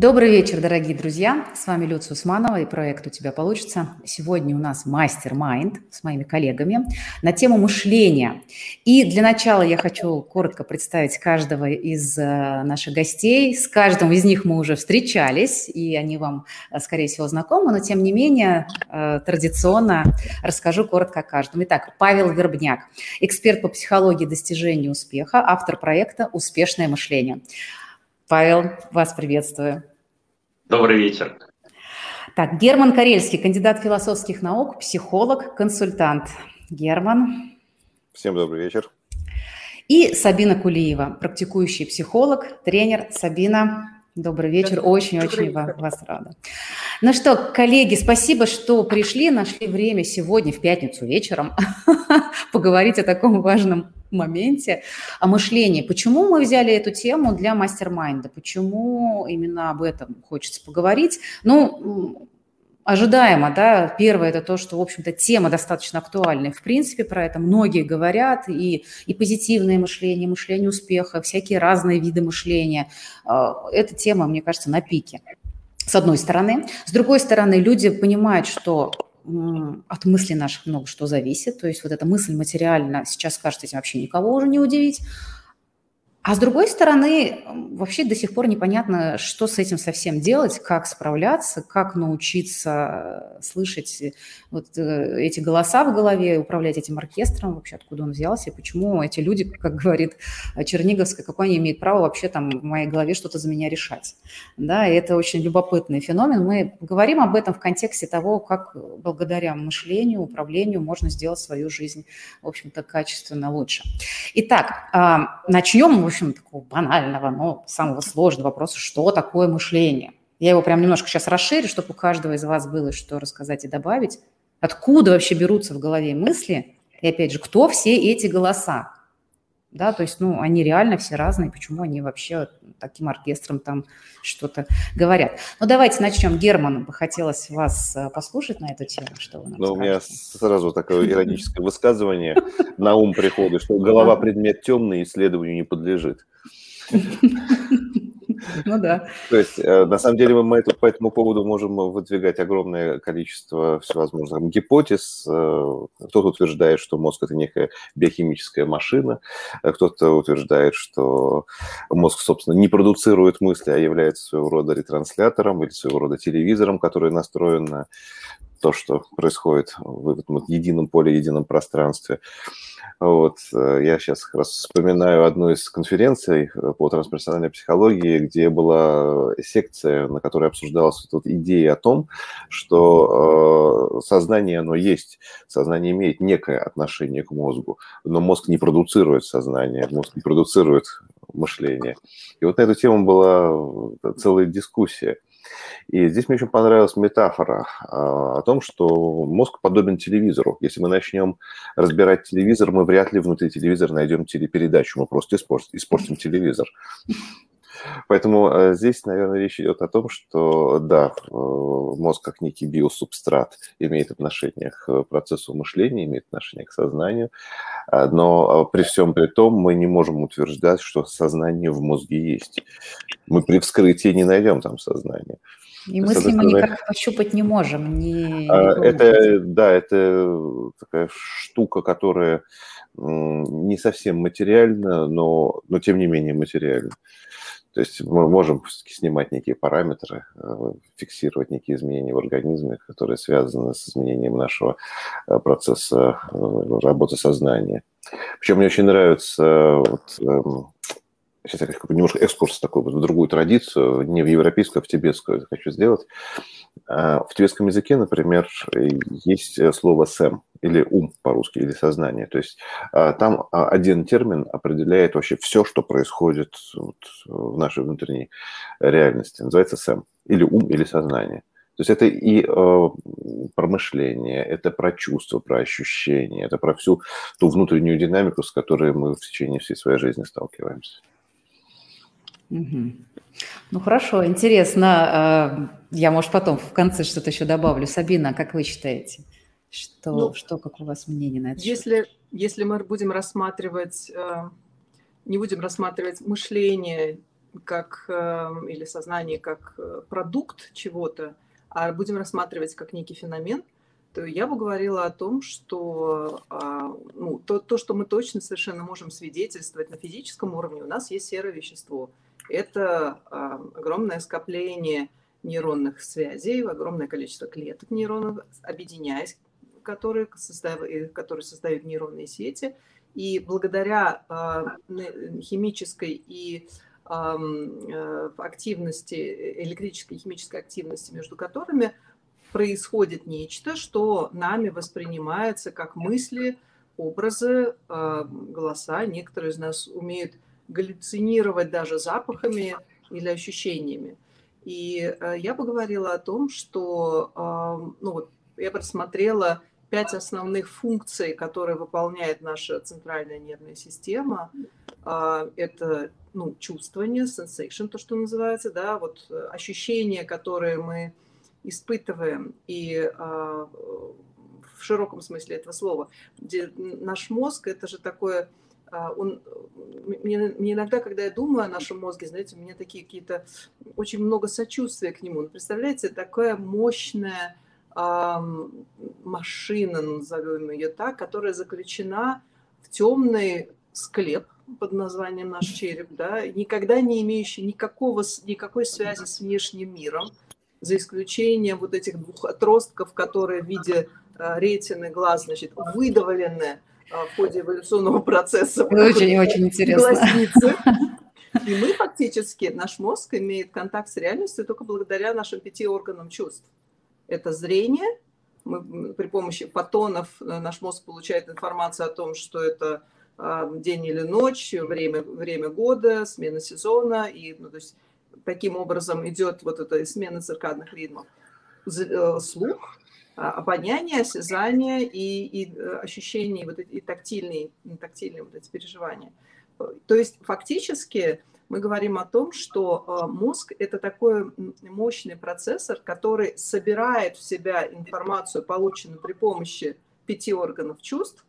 Добрый вечер, дорогие друзья. С вами Люция Усманова и проект «У тебя получится». Сегодня у нас мастер-майнд с моими коллегами на тему мышления. И для начала я хочу коротко представить каждого из э, наших гостей. С каждым из них мы уже встречались, и они вам, э, скорее всего, знакомы, но тем не менее э, традиционно расскажу коротко о каждом. Итак, Павел Вербняк, эксперт по психологии достижения успеха, автор проекта «Успешное мышление». Павел, вас приветствую. Добрый вечер. Так, Герман Карельский, кандидат философских наук, психолог, консультант. Герман. Всем добрый вечер. И Сабина Кулиева, практикующий психолог, тренер. Сабина, Добрый вечер, очень-очень вас рада. Ну что, коллеги, спасибо, что пришли, нашли время сегодня, в пятницу вечером, поговорить о таком важном моменте, о мышлении. Почему мы взяли эту тему для мастер-майнда? Почему именно об этом хочется поговорить? Ну, ожидаемо, да, первое это то, что, в общем-то, тема достаточно актуальная. В принципе, про это многие говорят, и, и позитивное мышление, мышление успеха, всякие разные виды мышления. А, эта тема, мне кажется, на пике. С одной стороны. С другой стороны, люди понимают, что от мыслей наших много что зависит. То есть вот эта мысль материально сейчас кажется этим вообще никого уже не удивить. А с другой стороны, вообще до сих пор непонятно, что с этим совсем делать, как справляться, как научиться слышать вот э, эти голоса в голове, управлять этим оркестром, вообще откуда он взялся, и почему эти люди, как говорит Черниговская, какое они имеют право вообще там в моей голове что-то за меня решать. Да, и это очень любопытный феномен. Мы говорим об этом в контексте того, как благодаря мышлению, управлению можно сделать свою жизнь, в общем-то, качественно лучше. Итак, а, начнем общем, такого банального, но самого сложного вопроса, что такое мышление. Я его прям немножко сейчас расширю, чтобы у каждого из вас было что рассказать и добавить. Откуда вообще берутся в голове мысли? И опять же, кто все эти голоса? Да, то есть, ну, они реально все разные, почему они вообще таким оркестром там что-то говорят. Ну, давайте начнем. Герман, бы хотелось вас э, послушать на эту тему, что вы нам Ну, у меня сразу такое ироническое высказывание на ум приходит, что голова предмет темный, исследованию не подлежит. Ну да. То есть, э, на самом деле, мы по этому поводу можем выдвигать огромное количество всевозможных гипотез. Э, кто-то утверждает, что мозг – это некая биохимическая машина, э, кто-то утверждает, что мозг, собственно, не продуцирует мысли, а является своего рода ретранслятором или своего рода телевизором, который настроен на то, что происходит в этом едином поле, едином пространстве. Вот. Э, я сейчас как раз вспоминаю одну из конференций э, по трансперсональной психологии, где была секция, на которой обсуждалась вот идея о том, что э, сознание, оно есть, сознание имеет некое отношение к мозгу, но мозг не продуцирует сознание, мозг не продуцирует мышление. И вот на эту тему была целая дискуссия. И здесь мне очень понравилась метафора а, о том, что мозг подобен телевизору. Если мы начнем разбирать телевизор, мы вряд ли внутри телевизора найдем телепередачу, мы просто испортим, испортим телевизор. Поэтому э, здесь, наверное, речь идет о том, что, да, э, мозг как некий биосубстрат имеет отношение к процессу мышления, имеет отношение к сознанию, а, но при всем при том мы не можем утверждать, что сознание в мозге есть. Мы при вскрытии не найдем там сознание. И мысли мы никак пощупать не можем. Не... А, это, да, это такая штука, которая не совсем материальна, но, но тем не менее материальна. То есть мы можем снимать некие параметры, э, фиксировать некие изменения в организме, которые связаны с изменением нашего э, процесса э, работы сознания. Причем мне очень нравится вот, эм, сейчас я бы немножко экскурс такой в другую традицию, не в европейскую, а в тибетскую хочу сделать. А, в тибетском языке, например, есть слово «сэм» или «ум» по-русски, или «сознание». То есть а, там один термин определяет вообще все, что происходит в нашей внутренней реальности. Называется «сэм» или «ум» или «сознание». То есть это и э, про мышление, это про чувства, про ощущения, это про всю ту внутреннюю динамику, с которой мы в течение всей своей жизни сталкиваемся. Угу. Ну хорошо, интересно. А, я, может, потом в конце что-то еще добавлю. Сабина, как вы считаете? Что, ну, что как у вас мнение на это? Если, если мы будем рассматривать, э, не будем рассматривать мышление как, или сознание как продукт чего-то, а будем рассматривать как некий феномен, то я бы говорила о том, что а, ну, то, то, что мы точно совершенно можем свидетельствовать на физическом уровне, у нас есть серое вещество. Это а, огромное скопление нейронных связей, огромное количество клеток нейронов, объединяясь, которые создают, которые создают нейронные сети. И благодаря химической и Э, активности, электрической и химической активности, между которыми происходит нечто, что нами воспринимается как мысли, образы, э, голоса. Некоторые из нас умеют галлюцинировать даже запахами или ощущениями. И э, я поговорила о том, что ну, вот, я просмотрела пять основных функций, которые выполняет наша центральная нервная система. Это ну, чувствование, sensation, то, что называется, да, вот э, ощущения, которые мы испытываем, и в широком смысле этого слова, наш мозг, это же такое, он, мне, мне иногда, когда я думаю о нашем мозге, знаете, у меня такие какие-то, очень много сочувствия к нему. Представляете, такая мощная а, машина, назовем ее так, которая заключена в темный склеп, под названием наш череп, да, никогда не имеющий никакого, никакой связи с внешним миром, за исключением вот этих двух отростков, которые в виде э, ретины глаз, значит, выдавлены э, в ходе эволюционного процесса. Очень-очень интересно. И мы фактически, наш мозг имеет контакт с реальностью только благодаря нашим пяти органам чувств. Это зрение, мы при помощи фотонов э, наш мозг получает информацию о том, что это а, день или ночь, время, время года, смена сезона. И, ну, то есть, таким образом идет вот эта смена циркадных ритмов. Э, слух, а, обоняние, осязание и, и э, ощущения, вот эти, и тактильные, тактильные вот эти переживания. То есть фактически мы говорим о том, что э, мозг – это такой мощный процессор, который собирает в себя информацию, полученную при помощи пяти органов чувств,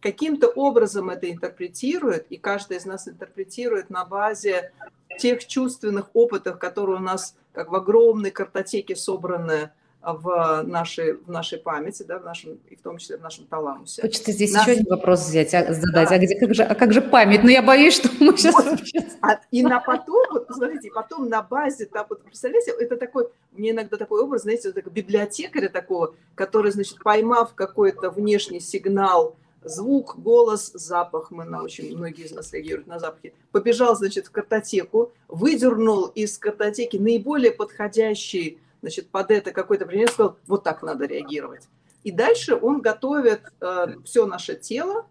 каким-то образом это интерпретирует, и каждый из нас интерпретирует на базе тех чувственных опытов, которые у нас как в огромной картотеке собраны в нашей, в нашей памяти, да, в нашем, и в том числе в нашем таламусе. Хочется здесь Нас... еще один вопрос взять, а, задать. Да. А, где, как, же, а как же память? Ну, я боюсь, что мы сейчас... Вот. А, и на потом, вот посмотрите, потом на базе, там, вот, представляете, это такой, мне иногда такой образ, знаете, вот библиотекаря такого, который, значит, поймав какой-то внешний сигнал, звук, голос, запах. Мы на очень многие из нас реагируют на запахи. Побежал, значит, в картотеку, выдернул из картотеки наиболее подходящий, значит, под это какой-то пример, сказал, вот так надо реагировать. И дальше он готовит э, все наше тело,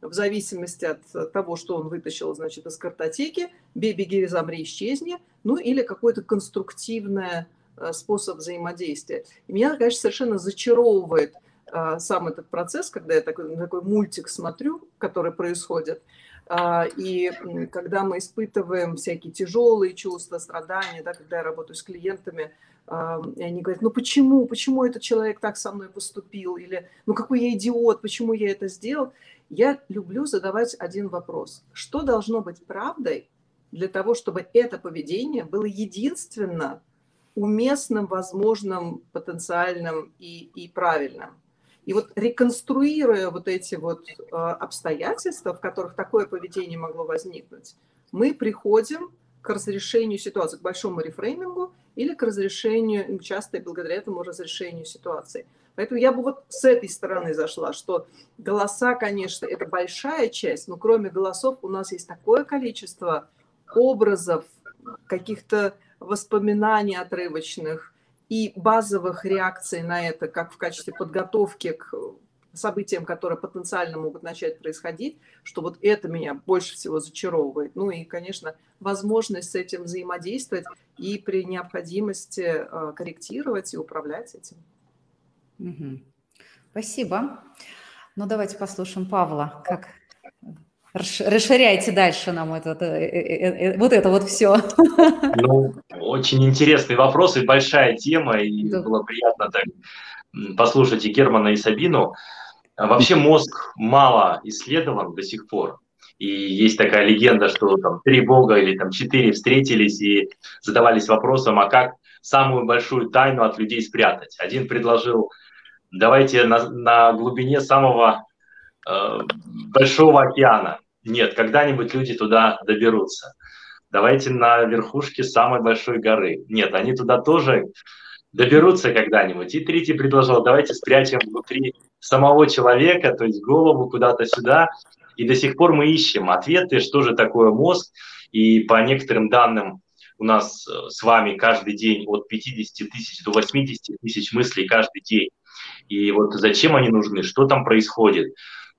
в зависимости от того, что он вытащил, значит, из картотеки, бей, беги, замри, исчезни, ну или какой-то конструктивный э, способ взаимодействия. И меня, конечно, совершенно зачаровывает а, сам этот процесс, когда я такой, такой мультик смотрю, который происходит, а, и когда мы испытываем всякие тяжелые чувства, страдания, да, когда я работаю с клиентами, и они говорят, ну почему, почему этот человек так со мной поступил, или ну какой я идиот, почему я это сделал, я люблю задавать один вопрос. Что должно быть правдой для того, чтобы это поведение было единственно уместным, возможным, потенциальным и, и правильным? И вот реконструируя вот эти вот э, обстоятельства, в которых такое поведение могло возникнуть, мы приходим к разрешению ситуации, к большому рефреймингу или к разрешению, часто и благодаря этому разрешению ситуации. Поэтому я бы вот с этой стороны зашла, что голоса, конечно, это большая часть, но кроме голосов у нас есть такое количество образов, каких-то воспоминаний отрывочных, и базовых реакций на это, как в качестве подготовки к событиям, которые потенциально могут начать происходить, что вот это меня больше всего зачаровывает. Ну и, конечно, возможность с этим взаимодействовать и при необходимости э, корректировать и управлять этим. Угу. Спасибо. Ну, давайте послушаем Павла. Как Расширяйте дальше нам этот, э, э, вот это вот все. Ну, очень интересный вопрос и большая тема, и да. было приятно так послушать и Германа, и Сабину. А вообще мозг мало исследован до сих пор. И есть такая легенда, что там три бога или там четыре встретились и задавались вопросом, а как самую большую тайну от людей спрятать. Один предложил, давайте на, на глубине самого э, большого океана. Нет, когда-нибудь люди туда доберутся. Давайте на верхушке самой большой горы. Нет, они туда тоже доберутся когда-нибудь. И третий предложил, давайте спрячем внутри самого человека, то есть голову куда-то сюда. И до сих пор мы ищем ответы, что же такое мозг. И по некоторым данным у нас э, с вами каждый день от 50 тысяч до 80 тысяч мыслей каждый день. И вот зачем они нужны, что там происходит,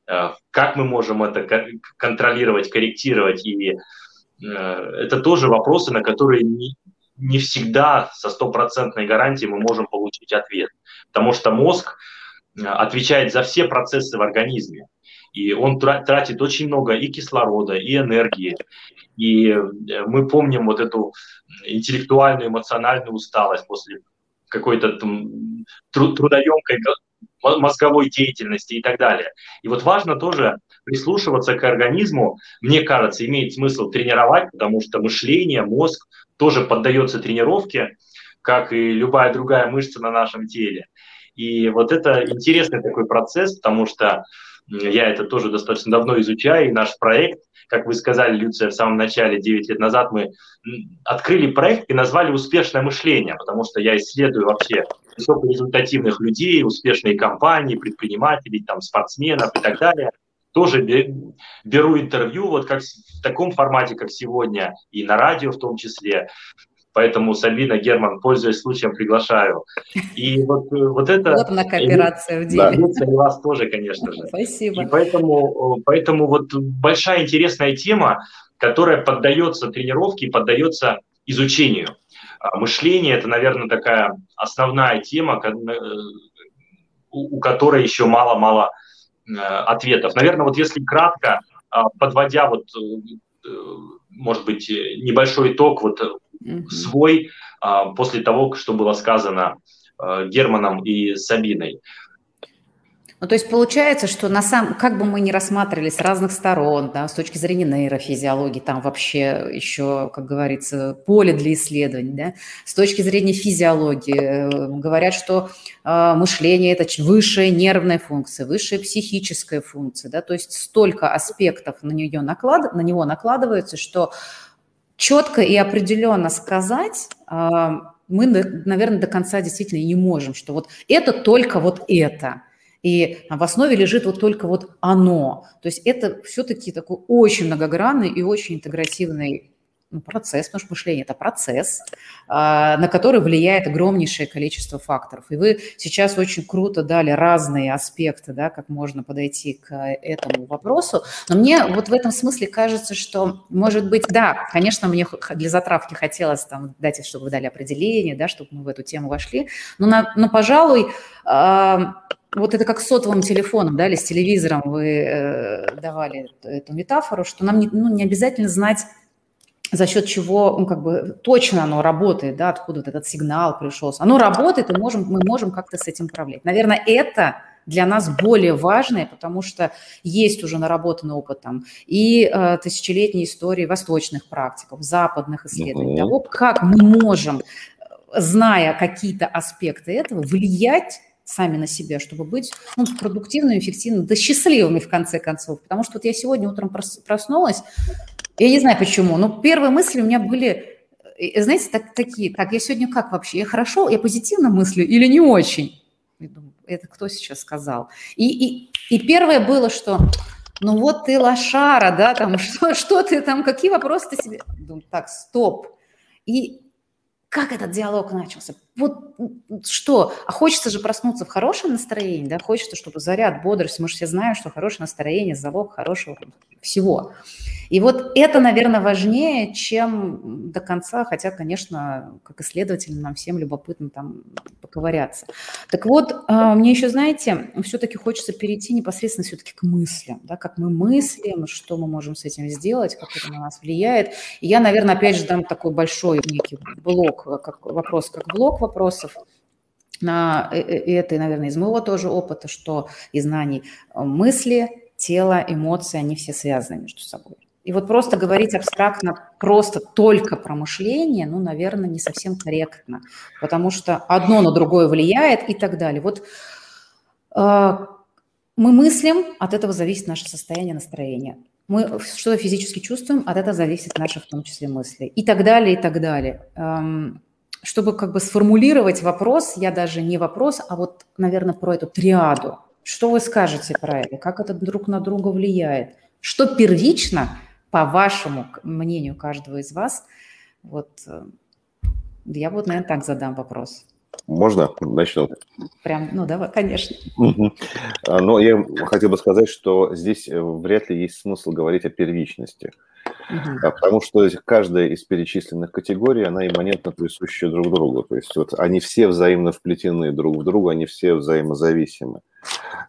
э, как мы можем это контролировать, корректировать. И э, это тоже вопросы, на которые не, всегда со стопроцентной гарантией мы можем получить ответ. Потому что мозг отвечает за все процессы в организме. И он тратит очень много и кислорода, и энергии. И э, мы помним вот эту интеллектуальную, эмоциональную усталость после какой-то трудоемкой мозговой деятельности и так далее. И вот важно тоже прислушиваться к организму. Мне кажется, имеет смысл тренировать, потому что мышление, мозг тоже поддается тренировке, как и любая другая мышца на нашем теле. И вот это интересный такой процесс, потому что я это тоже достаточно давно изучаю, и наш проект, как вы сказали, Люция, в самом начале, 9 лет назад, мы открыли проект и назвали «Успешное мышление», потому что я исследую вообще высокорезультативных людей, успешные компании, предпринимателей, там, спортсменов и так далее. Тоже беру интервью вот как в таком формате, как сегодня, и на радио в том числе. Поэтому Сабина Герман, пользуясь случаем, приглашаю. И вот, э, вот это... Она кооперация в деле. Да, и вас тоже, конечно же. Спасибо. И поэтому, поэтому вот большая интересная тема, которая поддается тренировке, поддается изучению. А мышление – это, наверное, такая основная тема, э, у которой еще мало-мало ответов. Наверное, вот если кратко, а, подводя вот может быть, небольшой итог вот mm-hmm. свой а, после того, что было сказано Германом и Сабиной. Ну, то есть получается, что на самом, как бы мы ни рассматривали с разных сторон, да, с точки зрения нейрофизиологии, там вообще еще, как говорится, поле для исследований, да, с точки зрения физиологии, э, говорят, что э, мышление – это высшая нервная функция, высшая психическая функция, да, то есть столько аспектов на, нее наклад, на него накладывается, что четко и определенно сказать а, мы, наверное, до конца действительно не можем, что вот это только вот это. И в основе лежит вот только вот оно. То есть это все-таки такой очень многогранный и очень интегративный ну, процесс, потому что мышление – это процесс, а, на который влияет огромнейшее количество факторов. И вы сейчас очень круто дали разные аспекты, да, как можно подойти к этому вопросу. Но мне вот в этом смысле кажется, что, может быть, да, конечно, мне для затравки хотелось там дать, чтобы вы дали определение, да, чтобы мы в эту тему вошли, но, на, но пожалуй, а, вот это как с сотовым телефоном, да, или с телевизором вы э, давали эту метафору, что нам не, ну, не обязательно знать за счет чего, ну, как бы точно оно работает, да, откуда вот этот сигнал пришел. Оно работает, и можем, мы можем как-то с этим управлять. Наверное, это для нас более важное, потому что есть уже наработанный опыт там и э, тысячелетней истории восточных практиков, западных исследований, mm-hmm. того, как мы можем, зная какие-то аспекты этого, влиять сами на себя, чтобы быть ну, продуктивными, эффективными, да счастливыми в конце концов. Потому что вот я сегодня утром проснулась, я не знаю почему, но первые мысли у меня были, э, знаете, так, такие, так, я сегодня как вообще, я хорошо, я позитивно мыслю или не очень? Это кто сейчас сказал? И, и, и первое было, что ну вот ты лошара, да, там, что, что ты там, какие вопросы ты себе... Думаю, так, стоп. И как этот диалог начался? Вот что? А хочется же проснуться в хорошем настроении, да? Хочется, чтобы заряд, бодрость. Мы же все знаем, что хорошее настроение – залог хорошего всего. И вот это, наверное, важнее, чем до конца, хотя, конечно, как исследователям нам всем любопытно там поковыряться. Так вот, а, мне еще, знаете, все-таки хочется перейти непосредственно все-таки к мыслям, да, как мы мыслим, что мы можем с этим сделать, как это на нас влияет. И я, наверное, опять же дам такой большой некий блок, как вопрос, как блок вопросов на, и это, наверное, из моего тоже опыта, что и знаний мысли – тело, эмоции, они все связаны между собой. И вот просто говорить абстрактно просто только про мышление, ну, наверное, не совсем корректно, потому что одно на другое влияет и так далее. Вот э, мы мыслим, от этого зависит наше состояние, настроение. Мы что-то физически чувствуем, от этого зависит наши, в том числе, мысли. И так далее, и так далее. Эм, чтобы как бы сформулировать вопрос, я даже не вопрос, а вот, наверное, про эту триаду. Что вы скажете про это? Как это друг на друга влияет? Что первично – по вашему мнению каждого из вас, вот э, я вот, наверное, так задам вопрос. Можно начну? Прям, ну давай, конечно. А, но я хотел бы сказать, что здесь э, вряд ли есть смысл говорить о первичности. Угу. Потому что каждая из перечисленных категорий, она имманентно присуща друг другу. То есть вот они все взаимно вплетены друг в друга, они все взаимозависимы.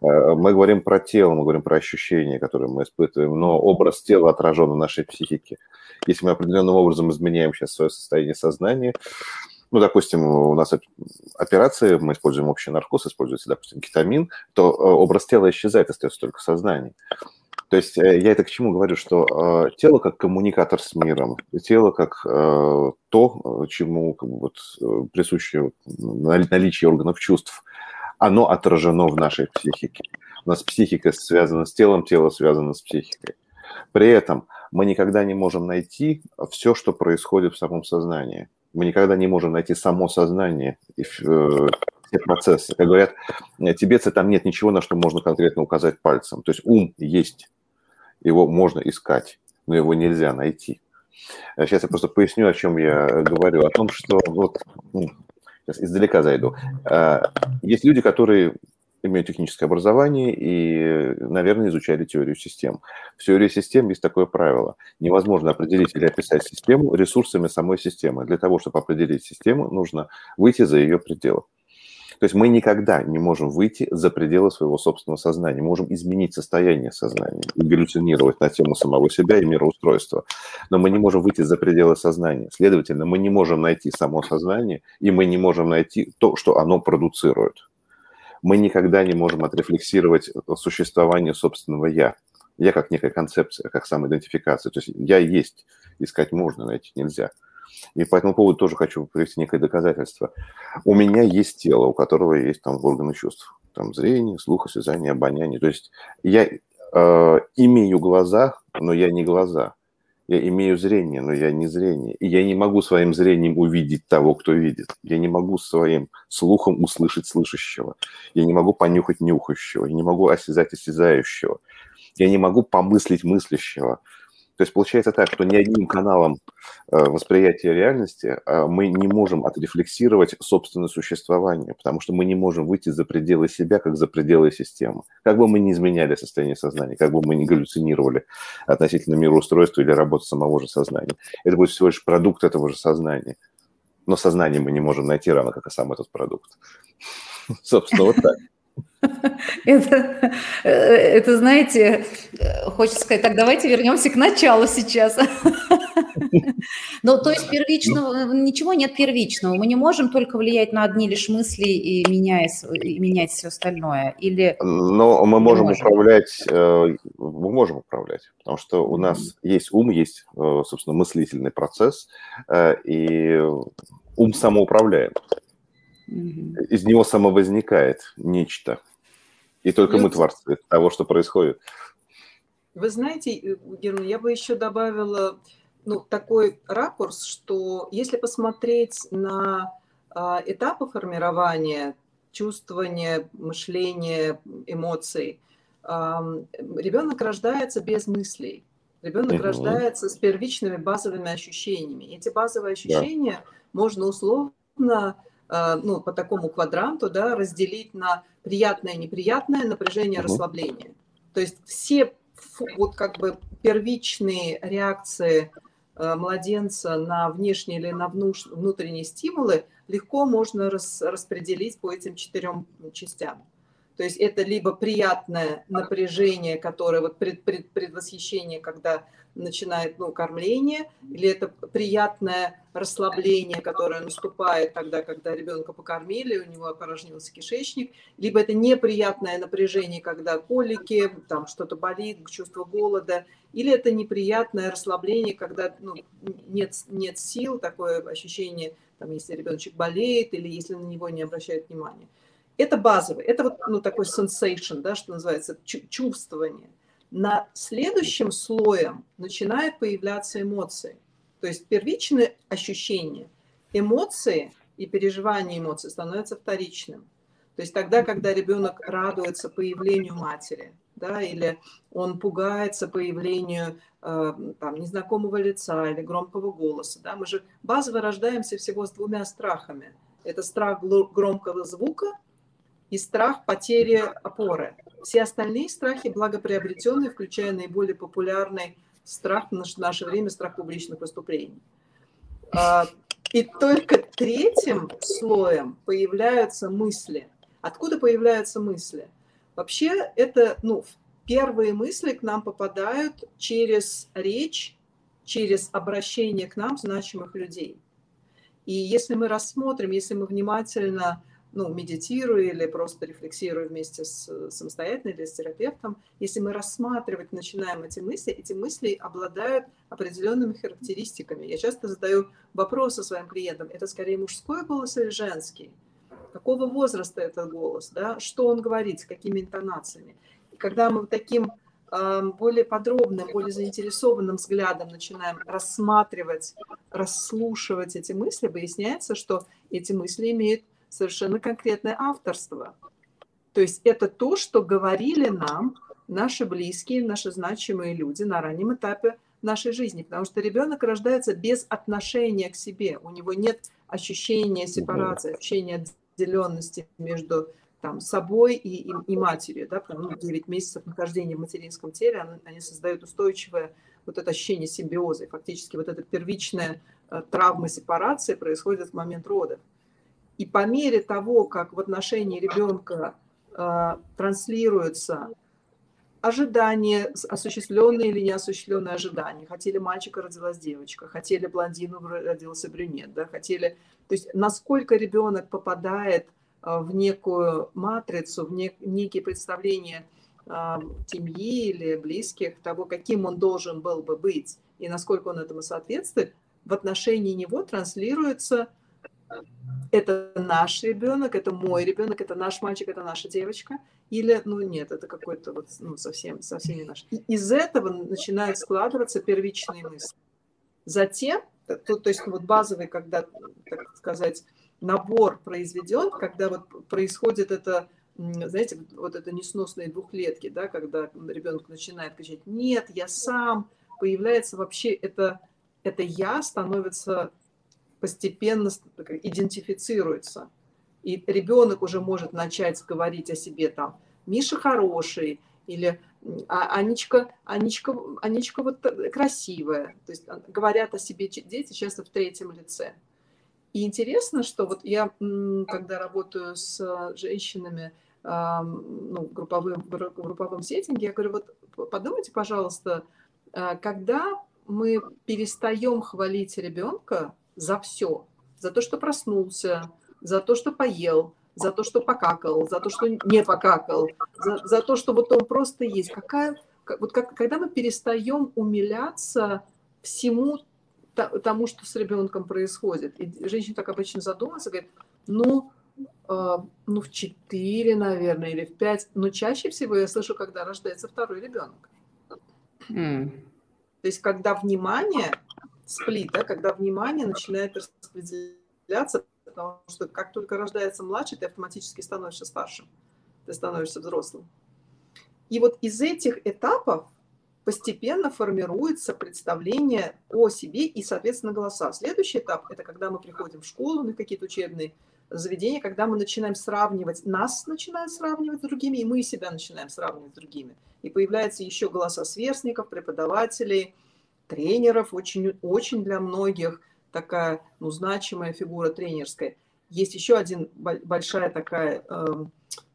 Э, мы говорим про тело, мы говорим про ощущения, которые мы испытываем, но образ тела отражен в нашей психике. Если мы определенным образом изменяем сейчас свое состояние сознания, ну, допустим, у нас операции, мы используем общий наркоз, используется, допустим, кетамин, то э, образ тела исчезает, остается только сознание. То есть э, я это к чему говорю, что тело как коммуникатор с миром, тело как то, чему как бы, вот, присуще наличие органов чувств – оно отражено в нашей психике. У нас психика связана с телом, тело связано с психикой. При этом мы никогда не можем найти все, что происходит в самом сознании. Мы никогда не можем найти само сознание и э, все процессы. Как говорят, тибетцы, там нет ничего, на что можно конкретно указать пальцем. То есть ум есть, его можно искать, но его нельзя найти. Сейчас я просто поясню, о чем я говорю. О том, что вот сейчас издалека зайду. А, есть люди, которые имеют техническое образование и, наверное, изучали теорию систем. В теории систем есть такое правило. Невозможно определить или описать систему ресурсами самой системы. Для того, чтобы определить систему, нужно выйти за ее пределы. То есть мы никогда не можем выйти за пределы своего собственного сознания. Мы можем изменить состояние сознания и галлюцинировать на тему самого себя и мироустройства. Но мы не можем выйти за пределы сознания. Следовательно, мы не можем найти само сознание, и мы не можем найти то, что оно продуцирует. Мы никогда не можем отрефлексировать существование собственного «я». Я как некая концепция, как самоидентификация. То есть я есть, искать можно, найти нельзя – и по этому поводу тоже хочу привести некое доказательство. У меня есть тело, у которого есть там органы чувств. Там зрение, слух, осязание, обоняние. То есть я э, имею глаза, но я не глаза. Я имею зрение, но я не зрение. И я не могу своим зрением увидеть того, кто видит. Я не могу своим слухом услышать слышащего. Я не могу понюхать нюхающего. Я не могу осязать осязающего. Я не могу помыслить мыслящего. То есть получается так, что ни одним каналом э, восприятия реальности э, мы не можем отрефлексировать собственное существование, потому что мы не можем выйти за пределы себя, как за пределы системы. Как бы мы ни изменяли состояние сознания, как бы мы ни галлюцинировали относительно мироустройства или работы самого же сознания. Это будет всего лишь продукт этого же сознания. Но сознание мы не можем найти равно, как и сам этот продукт. Собственно, вот так. Это, э, это, знаете, хочется сказать, так давайте вернемся к началу сейчас. Ну, то есть первичного, ничего нет первичного. Мы не можем только влиять на одни лишь мысли и, меняя, и менять все остальное. Или Но мы можем, можем управлять, э, мы можем управлять, потому что у нас есть ум, есть, э, собственно, мыслительный процесс, и ум самоуправляет. Из него самовозникает нечто. И только мы творцы того, что происходит. Вы знаете, э, Герман, я бы еще добавила ну, такой ракурс, что если посмотреть на а, этапы формирования чувствования, мышления, эмоций, а, ребенок рождается без мыслей. Ребенок угу. рождается с первичными базовыми ощущениями. Эти базовые ощущения да. можно условно ну, по такому квадранту, да, разделить на приятное, неприятное, напряжение, угу. расслабление. То есть все вот как бы первичные реакции э, младенца на внешние или на внутренние стимулы легко можно рас, распределить по этим четырем частям. То есть это либо приятное напряжение, которое вот пред, пред, предвосхищение, когда начинает ну, кормление, или это приятное расслабление, которое наступает тогда, когда ребенка покормили, у него опорожнился кишечник, либо это неприятное напряжение, когда колики, там что-то болит, чувство голода, или это неприятное расслабление, когда ну, нет, нет сил, такое ощущение, там, если ребеночек болеет или если на него не обращают внимания. Это базовый, это вот ну, такой sensation, да, что называется, чувствование. На следующем слоем начинают появляться эмоции. То есть первичные ощущения, эмоции и переживания эмоций становятся вторичным. То есть тогда, когда ребенок радуется появлению матери, да, или он пугается появлению э, там, незнакомого лица или громкого голоса. Да, мы же базово рождаемся всего с двумя страхами. Это страх громкого звука и страх потери опоры. Все остальные страхи благоприобретенные, включая наиболее популярный страх в наше время, страх публичных выступлений. А, и только третьим слоем появляются мысли. Откуда появляются мысли? Вообще это, ну, первые мысли к нам попадают через речь, через обращение к нам значимых людей. И если мы рассмотрим, если мы внимательно ну, медитируя или просто рефлексируя вместе с самостоятельно или с терапевтом, если мы рассматривать начинаем эти мысли, эти мысли обладают определенными характеристиками. Я часто задаю вопросы своим клиентам, это скорее мужской голос или женский? Какого возраста этот голос? Да? Что он говорит, с какими интонациями? И когда мы таким более подробным, более заинтересованным взглядом начинаем рассматривать, расслушивать эти мысли, выясняется, что эти мысли имеют совершенно конкретное авторство. То есть это то, что говорили нам наши близкие, наши значимые люди на раннем этапе нашей жизни, потому что ребенок рождается без отношения к себе, у него нет ощущения сепарации, ощущения отделенности между там, собой и, и, и матерью, да, потому что 9 месяцев нахождения в материнском теле, они, они создают устойчивое вот это ощущение симбиоза, и фактически вот эта первичная э, травма сепарации происходит в момент родов. И по мере того, как в отношении ребенка э, транслируются ожидания, осуществленные или неосуществленные ожидания. Хотели мальчика, родилась девочка, хотели блондину, родился брюнет, да, хотели... То есть насколько ребенок попадает э, в некую матрицу, в нек, некие представления э, семьи или близких, того, каким он должен был бы быть, и насколько он этому соответствует, в отношении него транслируется это наш ребенок, это мой ребенок, это наш мальчик, это наша девочка, или, ну нет, это какой-то вот, ну, совсем, совсем не наш. И из этого начинают складываться первичные мысли. Затем, то, то есть вот базовый, когда, так сказать, набор произведен, когда вот происходит это, знаете, вот это несносные двухлетки, да, когда ребенок начинает кричать «нет, я сам», появляется вообще это, это «я» становится постепенно идентифицируется. И ребенок уже может начать говорить о себе там, Миша хороший, или а, Анечка, Анечка, Анечка вот красивая. То есть говорят о себе дети часто в третьем лице. И интересно, что вот я, когда работаю с женщинами ну, в, групповым, в групповом сеттинге, я говорю, вот подумайте, пожалуйста, а, когда мы перестаем хвалить ребенка, за все. За то, что проснулся, за то, что поел, за то, что покакал, за то, что не покакал, за, за то, что вот он просто есть. Какая, вот как, когда мы перестаем умиляться всему тому, что с ребенком происходит. И женщина так обычно задумывается, говорит, ну, э, ну в 4, наверное, или в 5. Но чаще всего я слышу, когда рождается второй ребенок. Mm. То есть, когда внимание сплит, да, когда внимание начинает распределяться, потому что как только рождается младший, ты автоматически становишься старшим, ты становишься взрослым. И вот из этих этапов постепенно формируется представление о себе и, соответственно, голоса. Следующий этап – это когда мы приходим в школу, на какие-то учебные заведения, когда мы начинаем сравнивать, нас начинают сравнивать с другими, и мы себя начинаем сравнивать с другими. И появляются еще голоса сверстников, преподавателей – тренеров, очень, очень для многих такая ну, значимая фигура тренерская. есть еще один большая такая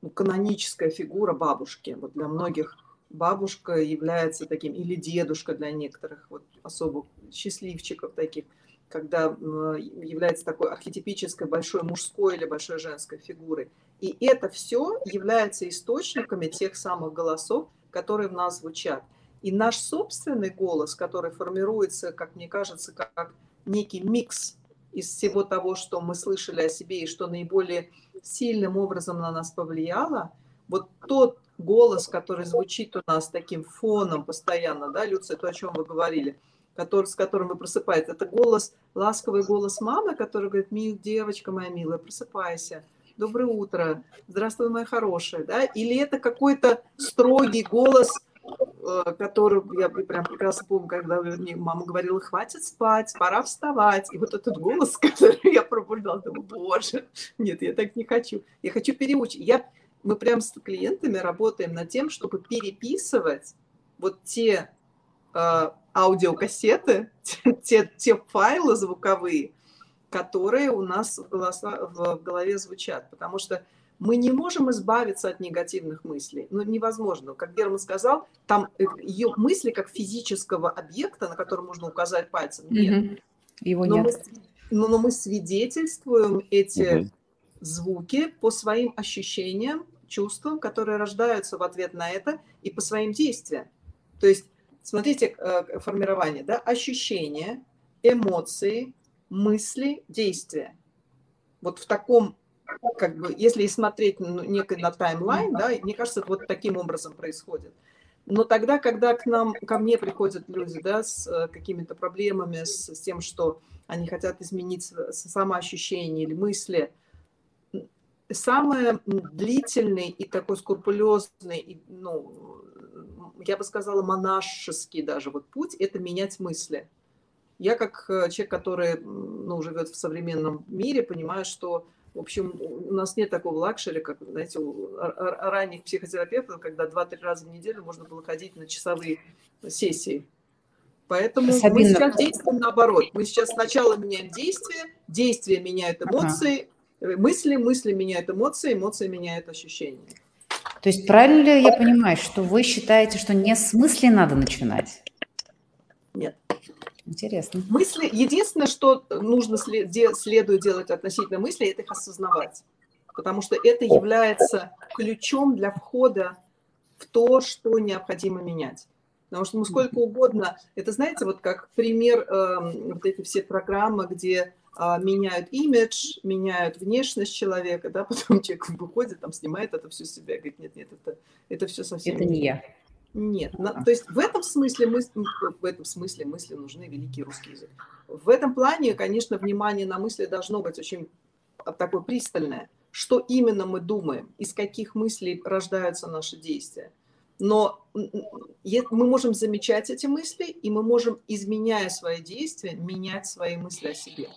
ну, каноническая фигура бабушки. Вот для многих бабушка является таким, или дедушка для некоторых, вот особо счастливчиков таких, когда является такой архетипической большой мужской или большой женской фигурой. И это все является источниками тех самых голосов, которые в нас звучат. И наш собственный голос, который формируется, как мне кажется, как некий микс из всего того, что мы слышали о себе и что наиболее сильным образом на нас повлияло, вот тот голос, который звучит у нас таким фоном постоянно, да, Люция, то, о чем вы говорили, который, с которым вы просыпаетесь, это голос, ласковый голос мамы, который говорит, мил, девочка моя милая, просыпайся, доброе утро, здравствуй, моя хорошая, да, или это какой-то строгий голос, э, который я прям прекрасно помню, когда мне мама говорила, хватит спать, пора вставать. И вот этот голос, который я пробуждала, думаю, боже, нет, я так не хочу. Я хочу переучить. Я, мы прям с клиентами работаем над тем, чтобы переписывать вот те э, аудиокассеты, те, те файлы звуковые, которые у нас в голове звучат. Потому что мы не можем избавиться от негативных мыслей. Ну, невозможно. Как Герман сказал, там э, ее мысли как физического объекта, на который можно указать пальцем, нет. Его но нет. Мы, но, но мы свидетельствуем эти угу. звуки по своим ощущениям, чувствам, которые рождаются в ответ на это, и по своим действиям. То есть, смотрите, э, формирование, да, ощущения, эмоции, мысли, действия. Вот в таком, как бы, если смотреть ну, некий на таймлайн, да, мне кажется, вот таким образом происходит. Но тогда, когда к нам, ко мне приходят люди, да, с э, какими-то проблемами, с, с тем, что они хотят изменить самоощущение или мысли, самый длительный и такой скрупулезный, ну, я бы сказала, монашеский даже вот путь – это менять мысли. Я как э, человек, который ну, живет в современном мире, понимаю, что в общем, у нас нет такого luxury, как, знаете, у ранних психотерапевтов, когда два-три раза в неделю можно было ходить на часовые сессии. Поэтому Сабина. мы сейчас действуем наоборот. Мы сейчас сначала меняем действия, действия меняют эмоции, ага. мысли, мысли меняют эмоции, эмоции меняют ощущения. То есть правильно ли я понимаю, что вы считаете, что не с мысли надо начинать? Нет. Интересно. Мысли, единственное, что нужно след, следует делать относительно мыслей, это их осознавать. Потому что это является ключом для входа в то, что необходимо менять. Потому что мы сколько угодно, это знаете, вот как пример, э, вот эти все программы, где э, меняют имидж, меняют внешность человека, да, потом человек выходит, там снимает это все себя, говорит, нет, нет, это, это все совсем это не я. Нет, на, то есть в этом смысле мысли, в этом смысле мысли нужны великий русский язык. В этом плане, конечно, внимание на мысли должно быть очень а, такое пристальное. Что именно мы думаем, из каких мыслей рождаются наши действия. Но мы можем замечать эти мысли, и мы можем, изменяя свои действия, менять свои мысли о себе.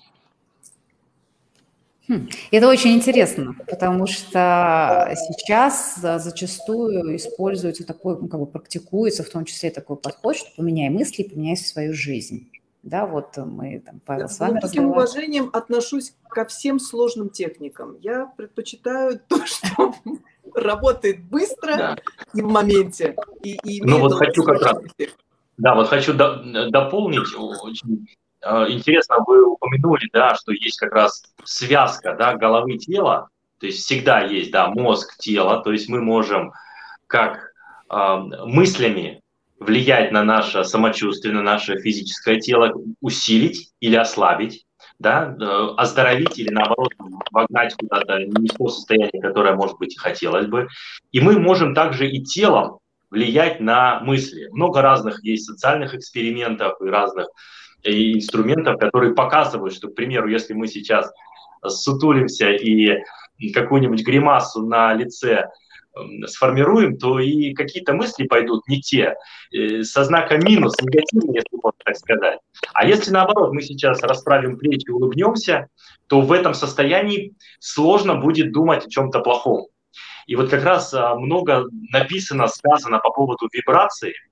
Хм, это очень интересно, потому что сейчас зачастую используется такой, ну, как бы практикуется в том числе такой подход, что поменяй мысли, поменяй свою жизнь. Да, вот мы там, Павел, с вами С таким уважением отношусь ко всем сложным техникам. Я предпочитаю то, что работает быстро да. и в моменте. И, и ну вот хочу как раз, да, вот хочу дополнить очень интересно, вы упомянули, да, что есть как раз связка, да, головы тела, то есть всегда есть, да, мозг, тело, то есть мы можем как э, мыслями влиять на наше самочувствие, на наше физическое тело, усилить или ослабить, да, э, оздоровить или наоборот вогнать куда-то не в то состояние, которое, может быть, хотелось бы. И мы можем также и телом влиять на мысли. Много разных есть социальных экспериментов и разных и инструментов, которые показывают, что, к примеру, если мы сейчас сутулимся и какую-нибудь гримасу на лице сформируем, то и какие-то мысли пойдут не те, э, со знаком минус, негативные, если можно так сказать. А если наоборот мы сейчас расправим плечи и улыбнемся, то в этом состоянии сложно будет думать о чем-то плохом. И вот как раз а, много написано, сказано по поводу вибрации –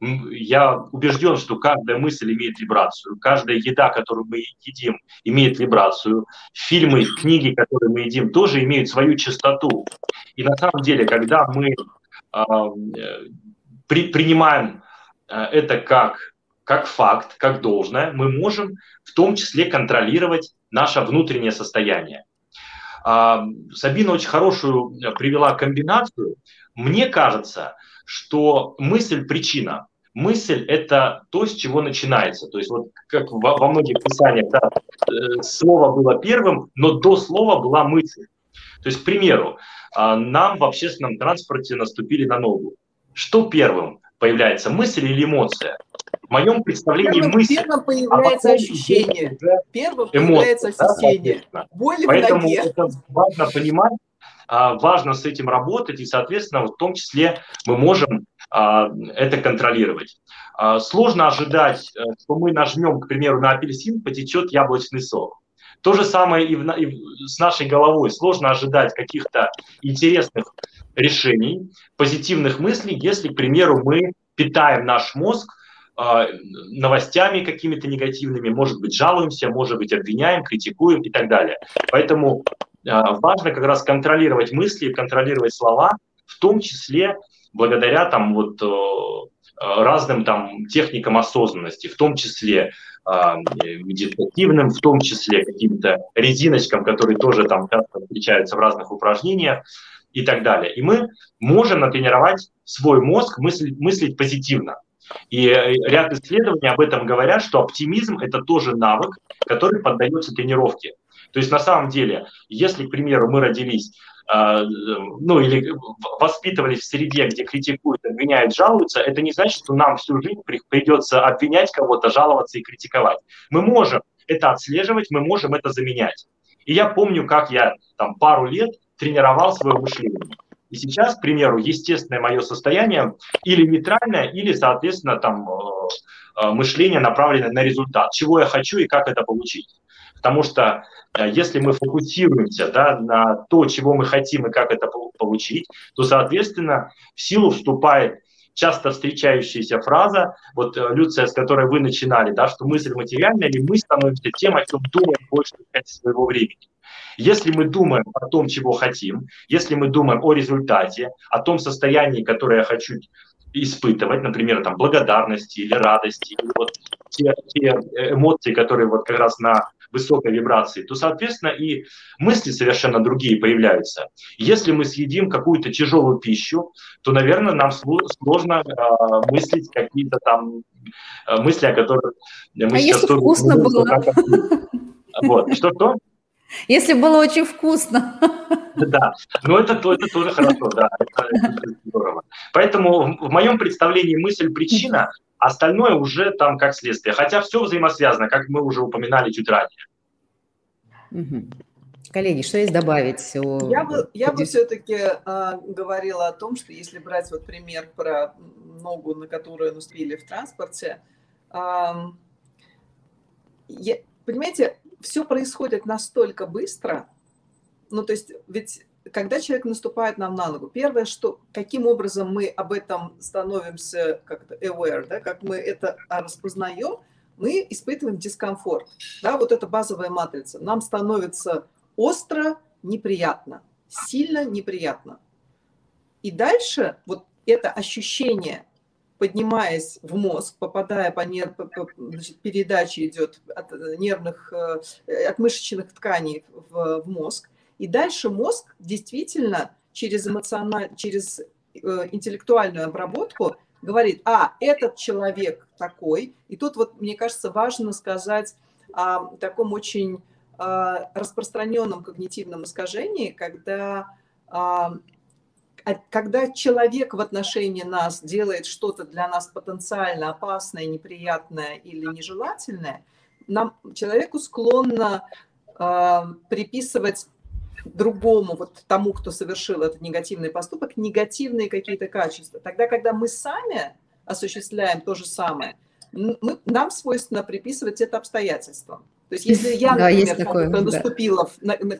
я убежден, что каждая мысль имеет вибрацию, каждая еда, которую мы едим, имеет вибрацию. Фильмы, книги, которые мы едим, тоже имеют свою частоту. И на самом деле, когда мы э, при, принимаем э, это как, как факт, как должное, мы можем в том числе контролировать наше внутреннее состояние. Э, Сабина очень хорошую привела комбинацию. Мне кажется, что мысль – причина. Мысль – это то, с чего начинается. То есть вот как во, во многих писаниях, да, э, слово было первым, но до слова была мысль. То есть, к примеру, а, нам в общественном транспорте наступили на ногу. Что первым появляется, мысль или эмоция? В моем представлении первым, мысль. Первым появляется а ощущение. Первым появляется ощущение. Да, Боль в Поэтому ноге. это важно понимать, а, важно с этим работать, и, соответственно, в том числе мы можем а, это контролировать. А, сложно ожидать, э, что мы нажмем, к примеру, на апельсин, потечет яблочный сок. То же самое и, в, и с нашей головой. Сложно ожидать каких-то интересных решений, позитивных мыслей, если, к примеру, мы питаем наш мозг новостями какими-то негативными, может быть, жалуемся, может быть, обвиняем, критикуем и так далее. Поэтому а, важно как раз контролировать мысли, контролировать слова, в том числе благодаря там вот э, разным там техникам осознанности, в том числе а, медитативным, в том числе каким-то резиночкам, которые тоже там часто встречаются в разных упражнениях и так далее. И мы можем натренировать свой мозг мыслить, мыслить позитивно. И э, ряд исследований об этом говорят, что оптимизм – это тоже навык, который поддается тренировке. То есть на самом деле, если, к примеру, мы родились ну или воспитывались в среде, где критикуют, обвиняют, жалуются, это не значит, что нам всю жизнь придется обвинять кого-то, жаловаться и критиковать. Мы можем это отслеживать, мы можем это заменять. И я помню, как я там пару лет тренировал свое мышление. И сейчас, к примеру, естественное мое состояние или нейтральное, или, соответственно, там э, э, мышление направленное на результат, чего я хочу и как это получить. Потому что э, если мы фокусируемся да, на то, чего мы хотим и как это получить, то, соответственно, в силу вступает часто встречающаяся фраза, вот, э, Люция, с которой вы начинали, да, что мысль материальная, или мы становимся тем, о чем думаем большую часть своего времени. Если мы думаем о том, чего хотим, если мы думаем о результате, о том состоянии, которое я хочу испытывать, например, там, благодарности или радости, или вот те, те эмоции, которые вот как раз на высокой вибрации, то, соответственно, и мысли совершенно другие появляются. Если мы съедим какую-то тяжелую пищу, то, наверное, нам сложно э, мыслить какие-то там э, мысли, о которых мы а сейчас... если вкусно было? Вот, что-что? Если было очень вкусно. Да, но это, это тоже хорошо, да, это, это здорово. Поэтому в моем представлении мысль-причина Остальное уже там как следствие. Хотя все взаимосвязано, как мы уже упоминали чуть ранее. Угу. Коллеги, что есть добавить? Я бы, я бы все-таки э, говорила о том, что если брать вот пример про ногу, на которую наступили в транспорте, э, я, понимаете, все происходит настолько быстро, ну то есть ведь когда человек наступает нам на ногу, первое, что каким образом мы об этом становимся как-то aware, да, как мы это распознаем, мы испытываем дискомфорт. Да, вот это базовая матрица. Нам становится остро неприятно, сильно неприятно. И дальше вот это ощущение, поднимаясь в мозг, попадая по нерв, значит, передача идет от нервных, э, от мышечных тканей в мозг, и дальше мозг действительно через, эмоциональ... через э, интеллектуальную обработку говорит, а, этот человек такой. И тут вот, мне кажется, важно сказать о таком очень а, распространенном когнитивном искажении, когда, а, когда человек в отношении нас делает что-то для нас потенциально опасное, неприятное или нежелательное, нам, человеку склонно приписывать другому, вот тому, кто совершил этот негативный поступок, негативные какие-то качества. Тогда, когда мы сами осуществляем то же самое, мы, нам свойственно приписывать это обстоятельствам. То есть, если я, например, да, кому-то да. наступила,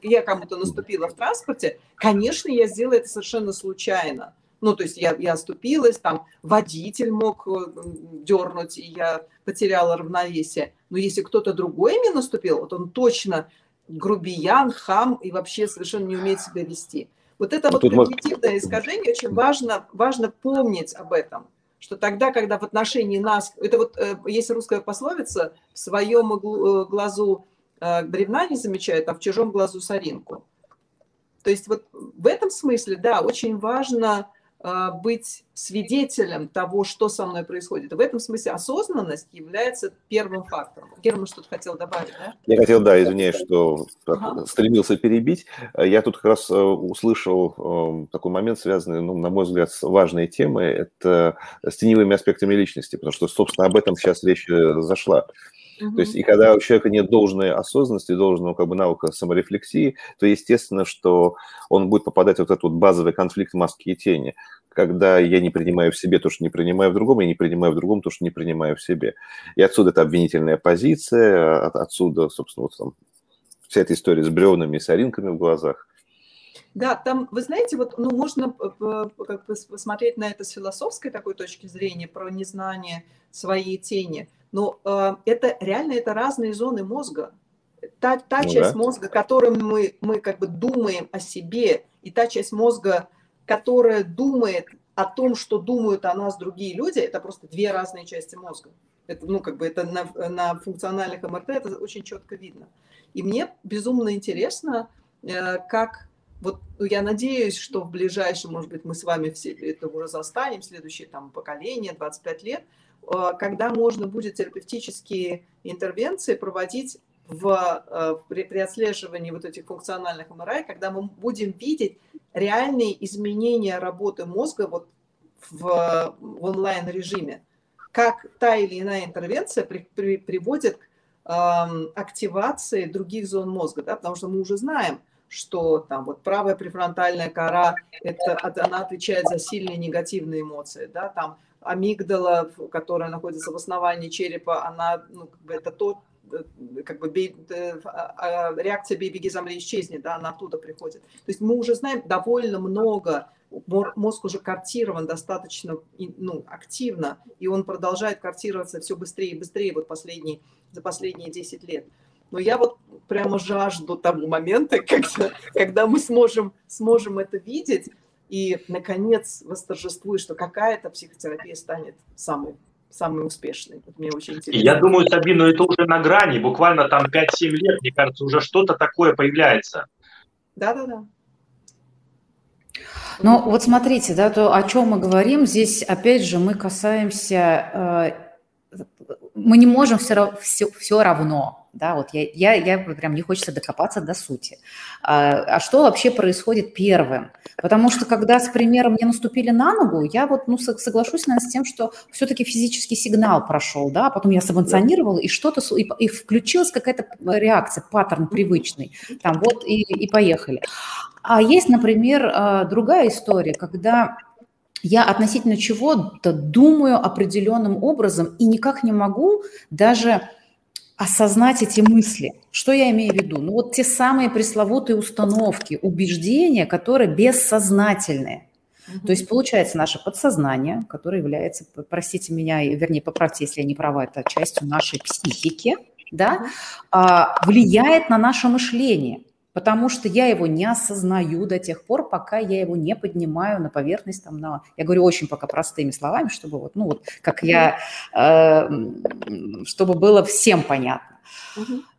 я кому-то наступила в транспорте, конечно, я сделала это совершенно случайно. Ну, то есть я, я оступилась, там водитель мог э, дернуть, и я потеряла равновесие. Но если кто-то другой мне наступил, вот он точно грубиян, хам и вообще совершенно не умеет себя вести. Вот это вот когнитивное искажение, очень важно, важно помнить об этом что тогда, когда в отношении нас, это вот э, есть русская пословица, в своем э, глазу бревна не замечают, а в чужом глазу соринку. То есть вот в этом смысле, да, очень важно быть свидетелем того, что со мной происходит. в этом смысле осознанность является первым фактором. Герман что-то хотел добавить, да? Я хотел, да, извиняюсь, что ага. стремился перебить. Я тут как раз э, услышал э, такой момент, связанный, ну, на мой взгляд, с важной темой, это с теневыми аспектами личности, потому что, собственно, об этом сейчас речь э, зашла. То есть, и когда у человека нет должной осознанности, должного как бы навыка саморефлексии, то естественно, что он будет попадать в вот этот вот базовый конфликт маски и тени, когда я не принимаю в себе то, что не принимаю в другом, и не принимаю в другом то, что не принимаю в себе. И отсюда эта обвинительная позиция, от, отсюда, собственно, вот там вся эта история с бревнами и соринками в глазах. Да, там, вы знаете, вот, ну, можно как бы посмотреть на это с философской такой точки зрения, про незнание своей тени – но э, это реально это разные зоны мозга. Та, та ну, часть да. мозга, которым мы, мы как бы думаем о себе, и та часть мозга, которая думает о том, что думают о нас другие люди, это просто две разные части мозга. Это, ну, как бы это на, на функциональных МРТ это очень четко видно. И мне безумно интересно, э, как вот ну, я надеюсь, что в ближайшем, может быть, мы с вами все это уже застанем, следующее там поколение, 25 лет, когда можно будет терапевтические интервенции проводить в, э, при, при отслеживании вот этих функциональных МРА, когда мы будем видеть реальные изменения работы мозга вот в, в онлайн-режиме. Как та или иная интервенция при, при, приводит к э, активации других зон мозга, да, потому что мы уже знаем, что там вот правая префронтальная кора, это, она отвечает за сильные негативные эмоции, да, там амигдала, которая находится в основании черепа, она, ну, как бы это то, э, как бы э, а, а, реакция «бей, беги, замри, исчезни», да, она оттуда приходит. То есть мы уже знаем довольно много, мозг уже картирован достаточно ну, активно, и он продолжает картироваться все быстрее и быстрее вот последние, за последние 10 лет. Но я вот прямо жажду того момента, когда, когда мы сможем, сможем это видеть, и, наконец, восторжествует, что какая-то психотерапия станет самой самый успешный. Вот мне очень интересно. Я думаю, Сабину, это уже на грани, буквально там 5-7 лет, мне кажется, уже что-то такое появляется. Да-да-да. Ну, вот смотрите, да, то, о чем мы говорим, здесь, опять же, мы касаемся, э, мы не можем все, все, все равно да, вот я, я, я прям не хочется докопаться до сути. А, а что вообще происходит первым? Потому что когда, с примером, мне наступили на ногу, я вот, ну, соглашусь, наверное, с тем, что все-таки физический сигнал прошел, да, а потом я сабанционировала, и что-то, и, и включилась какая-то реакция, паттерн привычный, там, вот, и, и поехали. А есть, например, а, другая история, когда я относительно чего-то думаю определенным образом и никак не могу даже осознать эти мысли. Что я имею в виду? Ну вот те самые пресловутые установки, убеждения, которые бессознательные. Mm-hmm. То есть получается наше подсознание, которое является, простите меня, вернее, поправьте, если я не права, это частью нашей психики, да, mm-hmm. влияет на наше мышление потому что я его не осознаю до тех пор, пока я его не поднимаю на поверхность, там, на, я говорю очень пока простыми словами, чтобы вот, ну вот, как я, э, чтобы было всем понятно.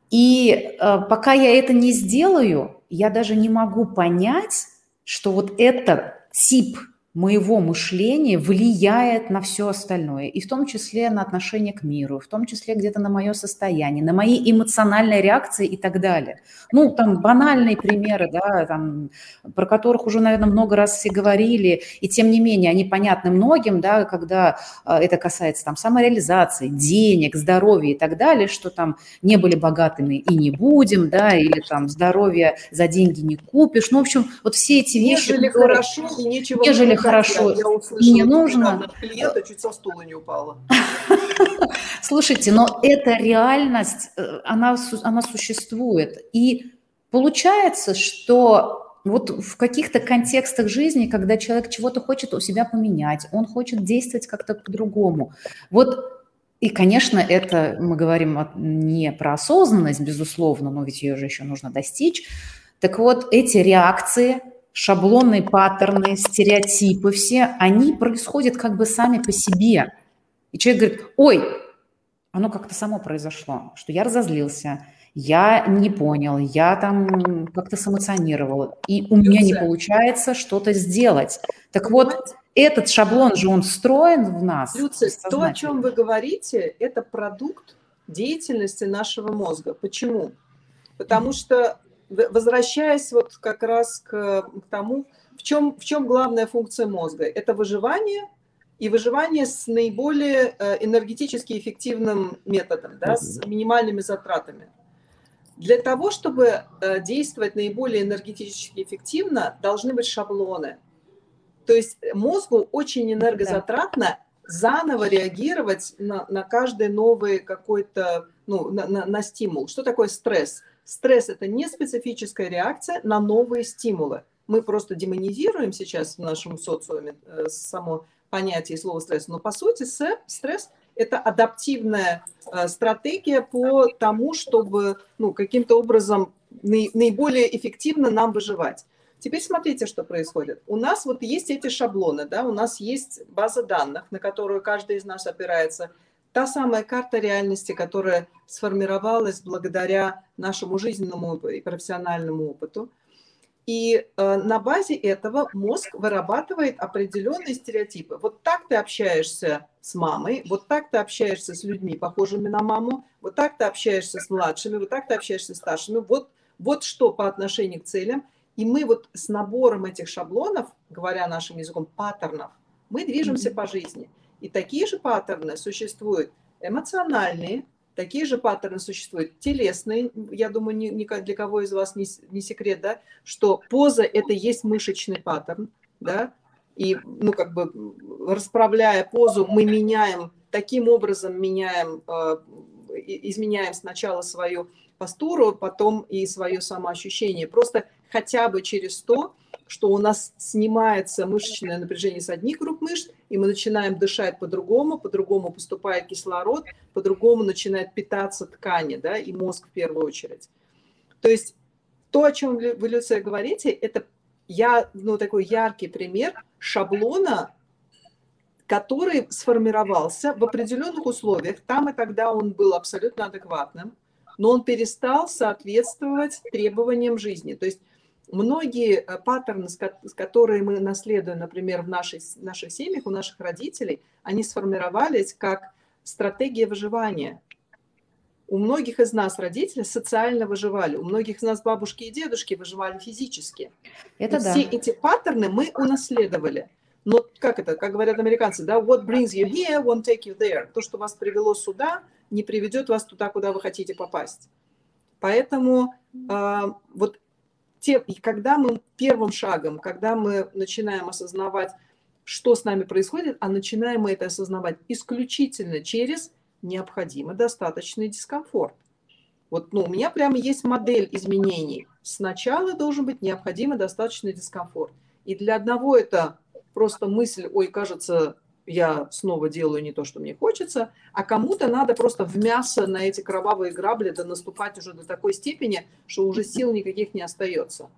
И э, пока я это не сделаю, я даже не могу понять, что вот этот тип моего мышления влияет на все остальное, и в том числе на отношение к миру, в том числе где-то на мое состояние, на мои эмоциональные реакции и так далее. Ну, там банальные примеры, да, там, про которых уже, наверное, много раз все говорили, и тем не менее они понятны многим, да, когда э, это касается там самореализации, денег, здоровья и так далее, что там не были богатыми и не будем, да, или там здоровье за деньги не купишь. Ну, в общем, вот все эти вещи... Нежели которые... хорошо и нечего нежели хорошо я и не нужно. Клиента чуть со стула не упала. Слушайте, но эта реальность, э, она, она существует. И получается, что вот в каких-то контекстах жизни, когда человек чего-то хочет у себя поменять, он хочет действовать как-то по-другому. Вот и, конечно, это мы говорим не про осознанность, безусловно, но ведь ее же еще нужно достичь. Так вот, эти реакции, шаблонные паттерны, стереотипы все, они происходят как бы сами по себе. И человек говорит, ой, оно как-то само произошло, что я разозлился, я не понял, я там как-то сэмоционировал, и у меня не получается что-то сделать. Так вот, этот шаблон же он встроен в нас. Люция, то, о чем вы говорите, это продукт деятельности нашего мозга. Почему? Потому что, возвращаясь вот как раз к, к тому, в чем, в чем главная функция мозга? Это выживание и выживание с наиболее э, энергетически эффективным методом, да, с минимальными затратами. Для того, чтобы э, действовать наиболее энергетически эффективно, должны быть шаблоны – то есть мозгу очень энергозатратно заново реагировать на, на каждый новый какой-то, ну, на, на, на стимул. Что такое стресс? Стресс – это не специфическая реакция на новые стимулы. Мы просто демонизируем сейчас в нашем социуме э, само понятие слова стресс, но по сути стресс – это адаптивная э, стратегия по тому, чтобы ну, каким-то образом наиболее эффективно нам выживать. Теперь смотрите, что происходит. У нас вот есть эти шаблоны, да, у нас есть база данных, на которую каждый из нас опирается. Та самая карта реальности, которая сформировалась благодаря нашему жизненному и профессиональному опыту. И э, на базе этого мозг вырабатывает определенные стереотипы. Вот так ты общаешься с мамой, вот так ты общаешься с людьми, похожими на маму, вот так ты общаешься с младшими, вот так ты общаешься с старшими. Вот, вот что по отношению к целям. И мы вот с набором этих шаблонов, говоря нашим языком, паттернов, мы движемся mm-hmm. по жизни. И такие же паттерны существуют эмоциональные, такие же паттерны существуют телесные. Я думаю, ни, ни для кого из вас не, не секрет, да, что поза – это есть мышечный паттерн, да, и, ну, как бы, расправляя позу, мы меняем, таким образом меняем, э, изменяем сначала свою постуру, потом и свое самоощущение. Просто хотя бы через то, что у нас снимается мышечное напряжение с одних групп мышц, и мы начинаем дышать по-другому, по-другому поступает кислород, по-другому начинает питаться ткани, да, и мозг в первую очередь. То есть то, о чем вы, Люция, говорите, это я, ну, такой яркий пример шаблона, который сформировался в определенных условиях. Там и тогда он был абсолютно адекватным, но он перестал соответствовать требованиям жизни. То есть многие э, паттерны, которые мы наследуем, например, в нашей, наших семьях, у наших родителей, они сформировались как стратегия выживания. У многих из нас родители социально выживали, у многих из нас бабушки и дедушки выживали физически. Это и да. Все эти паттерны мы унаследовали. Но как это, как говорят американцы, да, what brings you here won't take you there. То, что вас привело сюда, не приведет вас туда, куда вы хотите попасть. Поэтому э, вот те, и когда мы первым шагом, когда мы начинаем осознавать, что с нами происходит, а начинаем мы это осознавать исключительно через необходимый достаточный дискомфорт. Вот ну, у меня прямо есть модель изменений. Сначала должен быть необходимый достаточный дискомфорт. И для одного это просто мысль, ой, кажется, я снова делаю не то, что мне хочется, а кому-то надо просто в мясо на эти кровавые грабли да наступать уже до такой степени, что уже сил никаких не остается.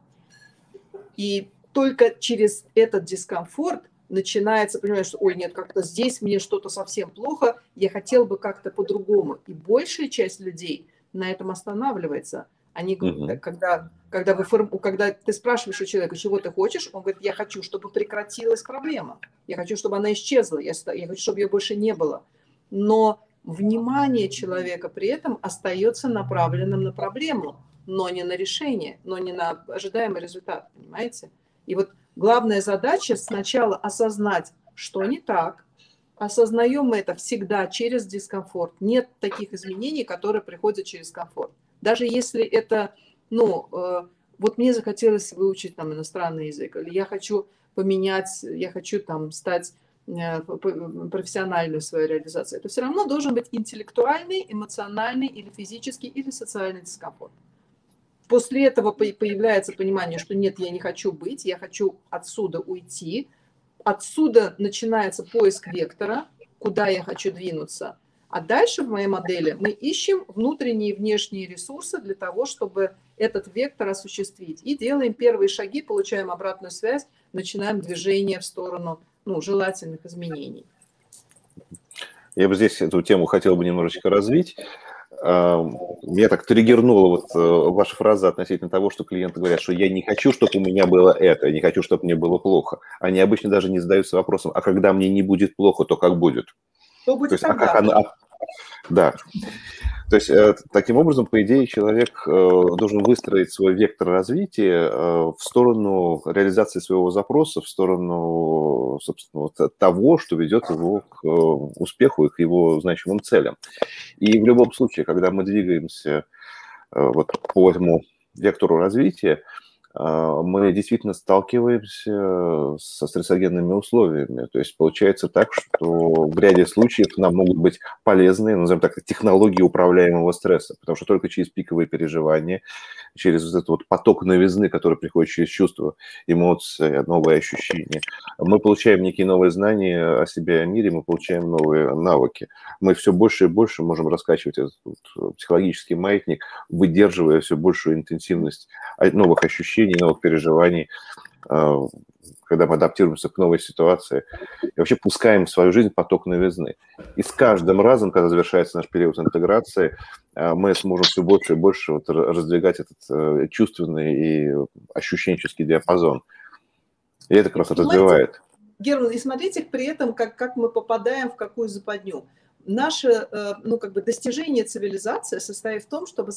И только через этот дискомфорт начинается, понимаешь, ой, нет, как-то здесь мне что-то совсем плохо, я хотел бы как-то по-другому. И большая часть людей на этом останавливается. Они, угу. когда когда, вы форм... когда ты спрашиваешь у человека, чего ты хочешь, он говорит, я хочу, чтобы прекратилась проблема, я хочу, чтобы она исчезла, я, я хочу, чтобы ее больше не было. Но внимание человека при этом остается направленным на проблему, но не на решение, но не на ожидаемый результат, понимаете? И вот главная задача сначала осознать, что не так, осознаем мы это всегда через дискомфорт. Нет таких изменений, которые приходят через комфорт. Даже если это ну, э, вот мне захотелось выучить там иностранный язык, или я хочу поменять, я хочу там стать э, профессиональную свою реализацию. Это все равно должен быть интеллектуальный, эмоциональный или физический или социальный дискомфорт. После этого появляется понимание, что нет, я не хочу быть, я хочу отсюда уйти. Отсюда начинается поиск вектора, куда я хочу двинуться. А дальше в моей модели мы ищем внутренние и внешние ресурсы для того, чтобы этот вектор осуществить. И делаем первые шаги, получаем обратную связь, начинаем движение в сторону ну, желательных изменений. Я бы здесь эту тему хотел бы немножечко развить. Меня так триггернула вот э, ваша фраза относительно того, что клиенты говорят, что я не хочу, чтобы у меня было это, я не хочу, чтобы мне было плохо. Они обычно даже не задаются вопросом, а когда мне не будет плохо, то как будет? То будет то есть, а как она, а да. То есть, э, таким образом, по идее, человек э, должен выстроить свой вектор развития э, в сторону реализации своего запроса, в сторону, собственно, того, что ведет его к успеху и к его значимым целям. И в любом случае, когда мы двигаемся вот по этому вектору развития, мы действительно сталкиваемся со стрессогенными условиями. То есть получается так, что в ряде случаев нам могут быть полезны, назовем так, технологии управляемого стресса, потому что только через пиковые переживания, через вот этот вот поток новизны, который приходит через чувства, эмоции, новые ощущения, мы получаем некие новые знания о себе и о мире, мы получаем новые навыки. Мы все больше и больше можем раскачивать этот вот психологический маятник, выдерживая все большую интенсивность новых ощущений, ощущений, новых переживаний, а, когда мы адаптируемся к новой ситуации и вообще пускаем в свою жизнь поток новизны. И с каждым разом, когда завершается наш период интеграции, а, мы сможем все больше и больше вот раздвигать этот э, чувственный и ощущенческий диапазон. И это как раз развивает. Герман, и смотрите при этом, как, как мы попадаем в какую западню. Наше э, ну, как бы достижение цивилизации состоит в том, чтобы,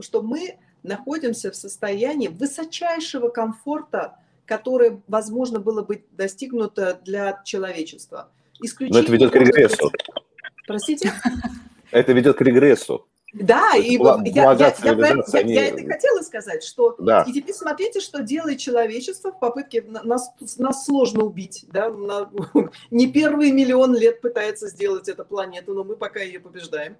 что мы находимся в состоянии высочайшего комфорта, которое возможно было бы достигнуто для человечества. Исключение Но это ведет к регрессу. Простите? Это ведет к регрессу. Да, и я, я, я, я, они... я это хотела сказать, что да. и теперь смотрите, что делает человечество в попытке нас, нас сложно убить, да, на, не первый миллион лет пытается сделать эту планету, но мы пока ее побеждаем.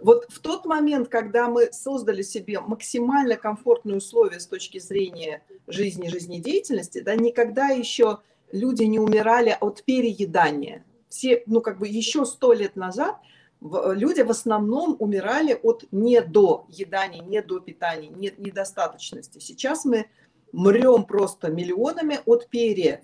Вот в тот момент, когда мы создали себе максимально комфортные условия с точки зрения жизни, жизнедеятельности, да, никогда еще люди не умирали от переедания. Все, ну, как бы еще сто лет назад люди в основном умирали от недоедания, недопитания, недостаточности. Сейчас мы мрем просто миллионами от пере.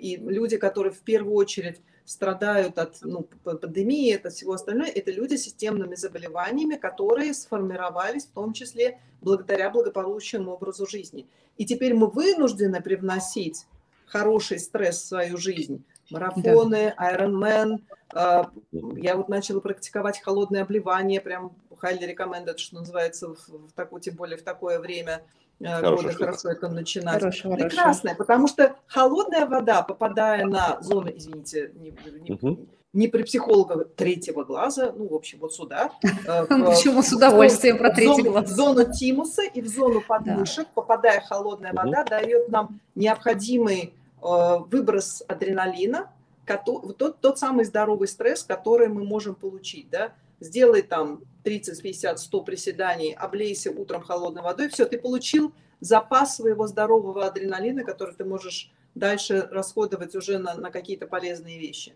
И люди, которые в первую очередь страдают от ну, пандемии, от всего остального, это люди с системными заболеваниями, которые сформировались в том числе благодаря благополучному образу жизни. И теперь мы вынуждены привносить хороший стресс в свою жизнь. Марафоны, да. Ironman. А, я вот начала практиковать холодное обливание, прям highly recommended, что называется, в, в такое, тем более в такое время – Э, года хорошо это начинать. Хорошо, Прекрасная, хорошо. потому что холодная вода, попадая на зону, извините, не, не, угу. не при психологах третьего глаза, ну, в общем, вот сюда. Э, Почему с удовольствием про третий глаз? В зону тимуса и в зону подмышек, попадая холодная вода, дает нам необходимый э, выброс адреналина, тот, тот самый здоровый стресс, который мы можем получить, да, сделай там 30, 50, 100 приседаний, облейся утром холодной водой, все, ты получил запас своего здорового адреналина, который ты можешь дальше расходовать уже на, на какие-то полезные вещи.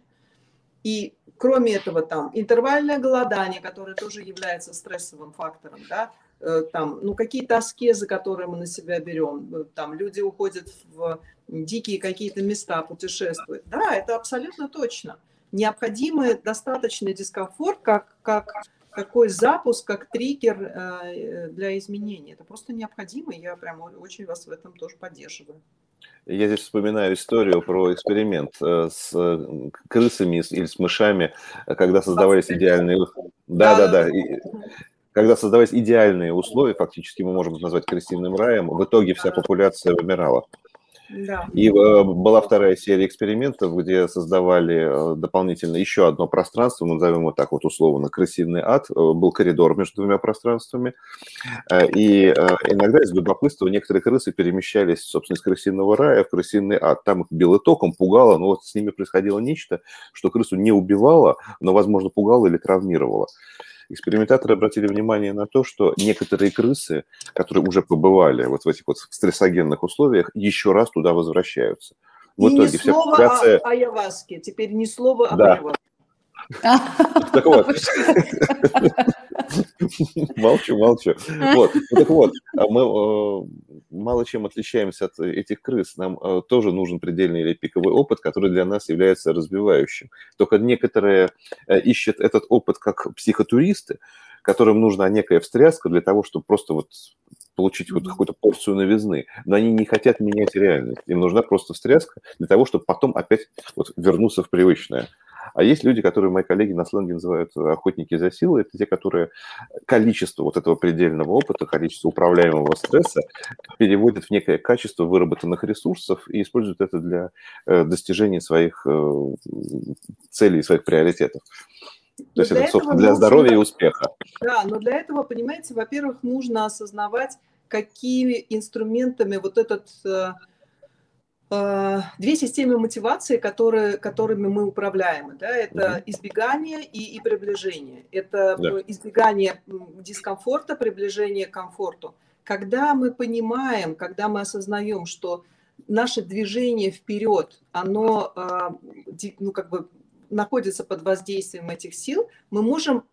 И кроме этого там интервальное голодание, которое тоже является стрессовым фактором, да, э, там, ну, какие-то аскезы, которые мы на себя берем, э, там, люди уходят в дикие какие-то места, путешествуют. Да, это абсолютно точно необходимый достаточный дискомфорт, как, как какой запуск, как триггер э, для изменений. Это просто необходимо, и я прям очень вас в этом тоже поддерживаю. Я здесь вспоминаю историю про эксперимент э, с крысами или с мышами, когда создавались идеальные... Да, да, да. Когда создавались идеальные условия, фактически мы можем назвать крысиным раем, в итоге вся популяция вымирала. И э, была вторая серия экспериментов, где создавали э, дополнительно еще одно пространство, мы назовем его так вот условно, крысиный ад. Э, был коридор между двумя пространствами. И иногда из любопытства некоторые крысы перемещались, собственно, из крысиного рая в крысиный ад. Там их било током, пугало, но вот с ними происходило нечто, что крысу не убивало, но, возможно, пугало или травмировало. Экспериментаторы обратили внимание на то, что некоторые крысы, которые уже побывали вот в этих вот стрессогенных условиях, еще раз туда возвращаются. В и итоге ни вся слова популяция... о айаваске, теперь ни слова об да. айаваске. Так вот. Молчу, молчу. Вот. Ну, так вот, а мы э, мало чем отличаемся от этих крыс. Нам э, тоже нужен предельный или пиковый опыт, который для нас является разбивающим. Только некоторые э, ищут этот опыт как психотуристы, которым нужна некая встряска для того, чтобы просто вот получить вот какую-то порцию новизны, но они не хотят менять реальность. Им нужна просто встряска для того, чтобы потом опять вот вернуться в привычное. А есть люди, которые мои коллеги на сленге называют охотники за силой, это те, которые количество вот этого предельного опыта, количество управляемого стресса переводят в некое качество выработанных ресурсов и используют это для э, достижения своих э, целей, своих приоритетов. То есть это, собственно, для здоровья и успеха. Да, но для этого, понимаете, во-первых, нужно осознавать, какими инструментами вот этот э, Э, две системы мотивации, которые, которыми мы управляем. Да? Это избегание и, и приближение. Это да. избегание дискомфорта, приближение к комфорту. Когда мы понимаем, когда мы осознаем, что наше движение вперед, оно э, ну, как бы находится под воздействием этих сил, мы можем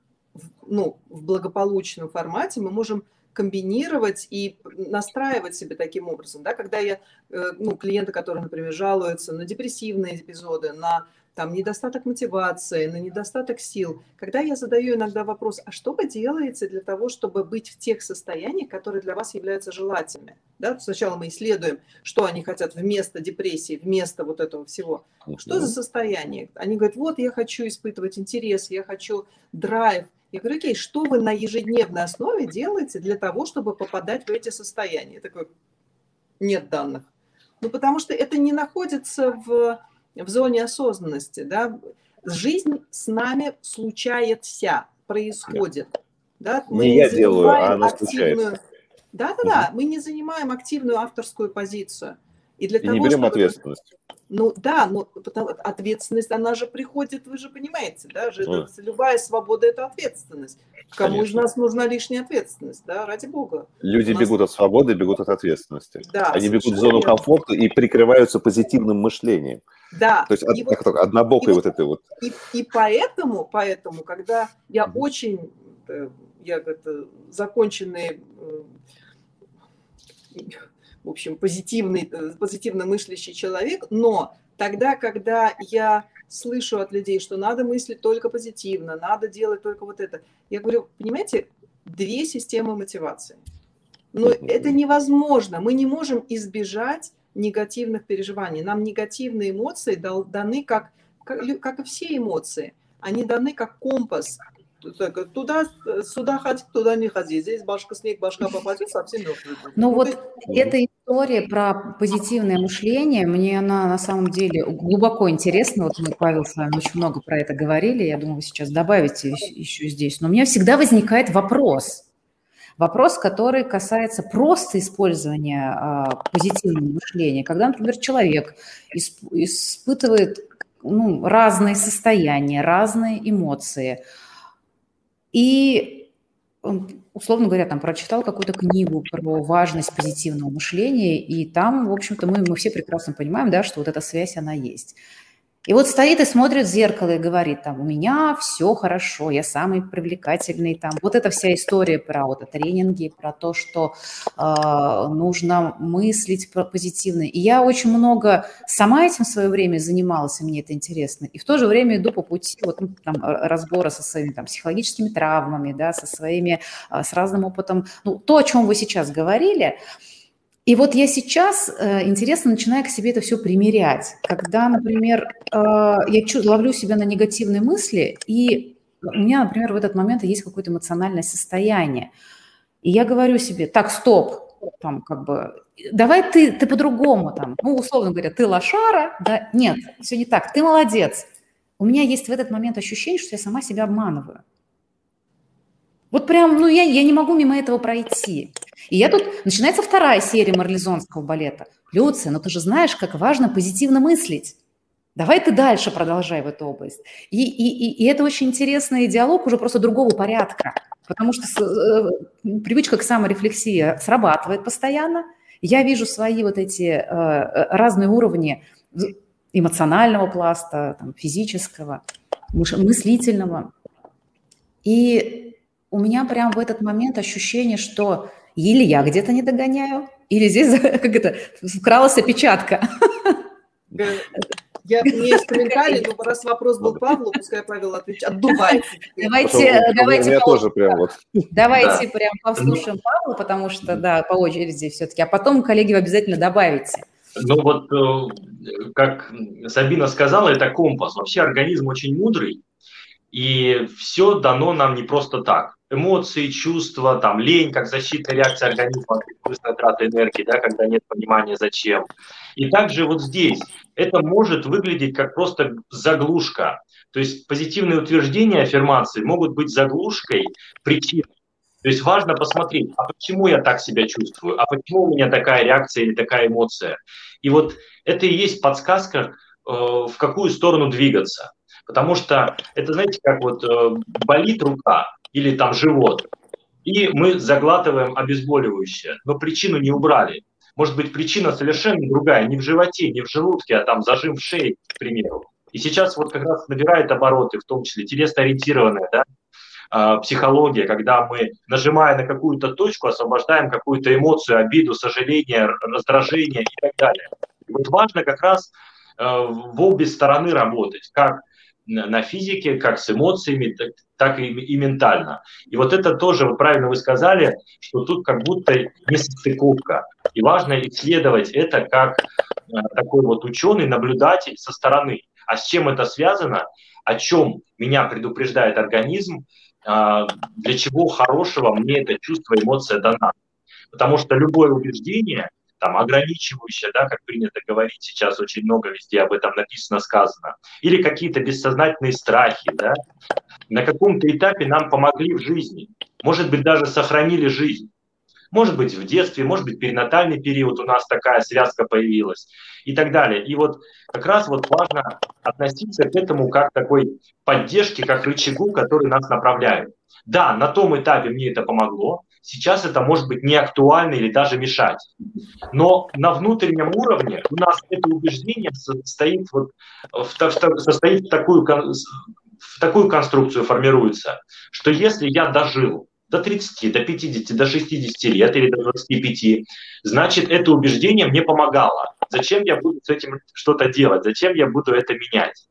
ну, в благополучном формате, мы можем комбинировать и настраивать себя таким образом. Да? Когда я, э, ну, клиенты, которые, например, жалуются на депрессивные эпизоды, на там, недостаток мотивации, на недостаток сил, когда я задаю иногда вопрос, а что вы делаете для того, чтобы быть в тех состояниях, которые для вас являются желательными? Да? Сначала мы исследуем, что они хотят вместо депрессии, вместо вот этого всего. Что за состояние? Они говорят, вот я хочу испытывать интерес, я хочу драйв, я говорю, окей, что вы на ежедневной основе делаете для того, чтобы попадать в эти состояния? Я такой, нет данных. Ну, потому что это не находится в, в зоне осознанности. Да? Жизнь с нами случается, происходит. Да? Мы не, не я делаю, а она активную... случается. Да-да-да, угу. мы не занимаем активную авторскую позицию. И, для и того, не берем чтобы... ответственность. Ну да, но ответственность, она же приходит, вы же понимаете, да, же это, любая свобода – это ответственность. Кому Конечно. из нас нужна лишняя ответственность, да, ради бога. Люди нас... бегут от свободы, бегут от ответственности. Да, Они бегут в зону комфорта и прикрываются позитивным мышлением. Да. То есть и вот, однобокой и вот, вот этой вот. И, и поэтому, поэтому, когда я mm-hmm. очень, э, я это, законченный э, в общем, позитивный, э, позитивно мыслящий человек, но тогда, когда я слышу от людей, что надо мыслить только позитивно, надо делать только вот это, я говорю, понимаете, две системы мотивации. Но это невозможно. Мы не можем избежать негативных переживаний. Нам негативные эмоции даны как, как, как и все эмоции. Они даны как компас, Туда, сюда ходить, туда не ходи. Здесь башка снег, башка попадет, совсем мертвый. Ну, ну вот ты... эта история про позитивное мышление, мне она на самом деле глубоко интересна. Вот мы, Павел, с вами очень много про это говорили. Я думаю, вы сейчас добавите еще здесь. Но у меня всегда возникает вопрос. Вопрос, который касается просто использования а, позитивного мышления. Когда, например, человек исп, испытывает ну, разные состояния, разные эмоции – и условно говоря, там прочитал какую-то книгу про важность позитивного мышления, и там, в общем-то, мы, мы все прекрасно понимаем, да, что вот эта связь, она есть. И вот стоит и смотрит в зеркало и говорит, там, у меня все хорошо, я самый привлекательный, там, вот эта вся история про вот тренинги, про то, что э, нужно мыслить позитивно. И я очень много сама этим в свое время занималась, и мне это интересно. И в то же время иду по пути вот, ну, там, разбора со своими там, психологическими травмами, да, со своими, э, с разным опытом. Ну, то, о чем вы сейчас говорили, и вот я сейчас, э, интересно, начинаю к себе это все примерять. Когда, например, э, я ловлю себя на негативные мысли, и у меня, например, в этот момент есть какое-то эмоциональное состояние. И я говорю себе, так, стоп, там, как бы, давай ты, ты по-другому, там, ну, условно говоря, ты лошара, да, нет, все не так, ты молодец. У меня есть в этот момент ощущение, что я сама себя обманываю. Вот прям, ну, я, я не могу мимо этого пройти. И я тут... Начинается вторая серия марлезонского балета. Люция, ну ты же знаешь, как важно позитивно мыслить. Давай ты дальше продолжай в эту область. И, и, и это очень интересный диалог уже просто другого порядка, потому что э, привычка к саморефлексии срабатывает постоянно. Я вижу свои вот эти э, э разные уровни эмоционального пласта, там, физического, мыслительного. И у меня прям в этот момент ощущение, что или я где-то не догоняю, или здесь как это, вкралась опечатка. Я, меня есть комментарий, но раз вопрос был Павлу, пускай Павел отвечает. Отдувайте. Давайте, давайте, я тоже прям вот. Давайте прям послушаем Павла, потому что, да, по очереди все-таки. А потом, коллеги, вы обязательно добавите. Ну вот, э, как Сабина сказала, это компас. Вообще организм очень мудрый, и все дано нам не просто так. Эмоции, чувства, там, лень, как защитная реакция организма, быстрая трата энергии, да, когда нет понимания зачем. И также вот здесь это может выглядеть как просто заглушка. То есть позитивные утверждения, аффирмации могут быть заглушкой причин. То есть важно посмотреть, а почему я так себя чувствую, а почему у меня такая реакция или такая эмоция. И вот это и есть подсказка, э, в какую сторону двигаться. Потому что это, знаете, как вот э, болит рука или там живот, и мы заглатываем обезболивающее, но причину не убрали. Может быть, причина совершенно другая, не в животе, не в желудке, а там зажим в шее, к примеру. И сейчас вот как раз набирает обороты, в том числе телесно-ориентированная да, а, психология, когда мы, нажимая на какую-то точку, освобождаем какую-то эмоцию, обиду, сожаление, раздражение и так далее. И вот важно как раз э, в обе стороны работать, как на физике, как с эмоциями, так, так и, и ментально. И вот это тоже, вот правильно вы сказали, что тут как будто несостыковка. И важно исследовать это как э, такой вот ученый, наблюдатель со стороны. А с чем это связано? О чем меня предупреждает организм? Э, для чего хорошего мне это чувство, эмоция дана? Потому что любое убеждение там, ограничивающее, да, как принято говорить сейчас, очень много везде об этом написано, сказано, или какие-то бессознательные страхи, да, на каком-то этапе нам помогли в жизни, может быть, даже сохранили жизнь. Может быть, в детстве, может быть, перинатальный период у нас такая связка появилась и так далее. И вот как раз вот важно относиться к этому как такой поддержке, как рычагу, который нас направляет. Да, на том этапе мне это помогло, сейчас это может быть не актуально или даже мешать. Но на внутреннем уровне у нас это убеждение состоит, вот, в, в, состоит в, такую, в такую конструкцию формируется, что если я дожил до 30, до 50, до 60 лет или до 25, значит, это убеждение мне помогало. Зачем я буду с этим что-то делать? Зачем я буду это менять?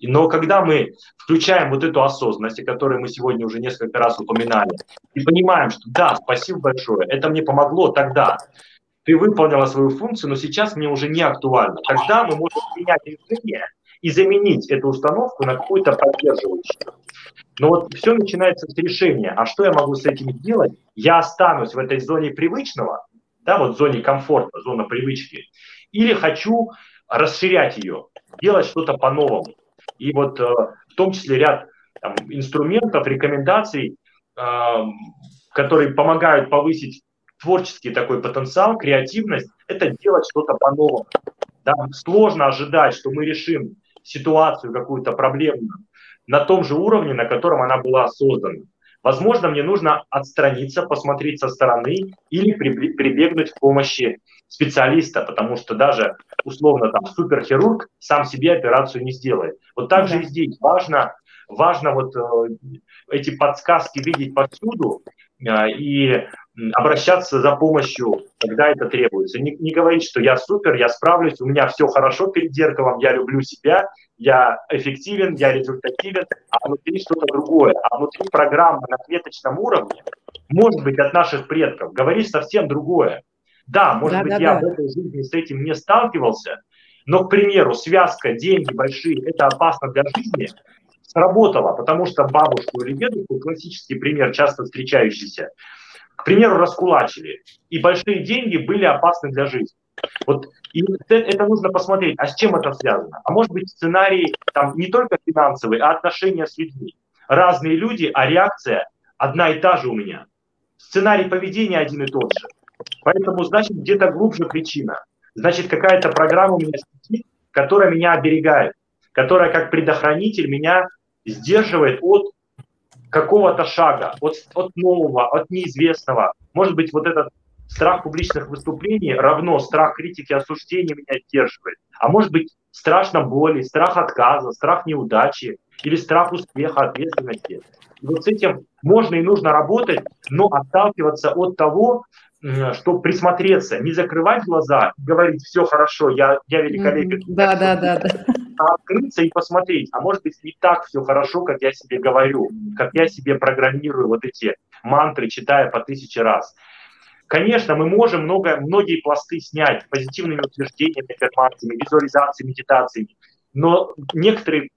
Но когда мы включаем вот эту осознанность, о которой мы сегодня уже несколько раз упоминали, и понимаем, что да, спасибо большое, это мне помогло тогда, ты выполнила свою функцию, но сейчас мне уже не актуально. Тогда мы можем принять решение и заменить эту установку на какую-то поддерживающую. Но вот все начинается с решения, а что я могу с этим сделать? Я останусь в этой зоне привычного, да, вот зоне комфорта, зона привычки, или хочу расширять ее, делать что-то по-новому. И вот э, в том числе ряд там, инструментов, рекомендаций, э, которые помогают повысить творческий такой потенциал, креативность, это делать что-то по-новому. Да? Сложно ожидать, что мы решим ситуацию какую-то проблемную на том же уровне, на котором она была создана. Возможно, мне нужно отстраниться, посмотреть со стороны или прибегнуть к помощи специалиста, потому что даже условно там суперхирург сам себе операцию не сделает. Вот так же и здесь важно, важно вот э, эти подсказки видеть повсюду э, и обращаться за помощью, когда это требуется. Не, не говорить, что я супер, я справлюсь, у меня все хорошо перед зеркалом, я люблю себя, я эффективен, я результативен, а внутри что-то другое. А внутри программы на клеточном уровне, может быть, от наших предков, говорит совсем другое. Да, может да, быть, да, я да. в этой жизни с этим не сталкивался, но, к примеру, связка, деньги большие, это опасно для жизни, сработало, потому что бабушку или дедушку, классический пример, часто встречающийся, к примеру, раскулачили, и большие деньги были опасны для жизни. Вот и это нужно посмотреть, а с чем это связано? А может быть сценарий там не только финансовый, а отношения с людьми. Разные люди, а реакция одна и та же у меня. Сценарий поведения один и тот же. Поэтому, значит, где-то глубже причина. Значит, какая-то программа у меня сидит, которая меня оберегает, которая как предохранитель меня сдерживает от какого-то шага, от, от нового, от неизвестного. Может быть, вот этот страх публичных выступлений равно страх критики осуждения меня сдерживает. А может быть, страшно боли, страх отказа, страх неудачи или страх успеха, ответственности. И вот с этим можно и нужно работать, но отталкиваться от того, чтобы присмотреться, не закрывать глаза, говорить, все хорошо, я, я великолепен. Да, да, да, да. А открыться и посмотреть, а может быть не так все хорошо, как я себе говорю, как я себе программирую вот эти мантры, читая по тысяче раз. Конечно, мы можем много, многие пласты снять позитивными утверждениями, аффирмациями, визуализацией, медитациями, но некоторые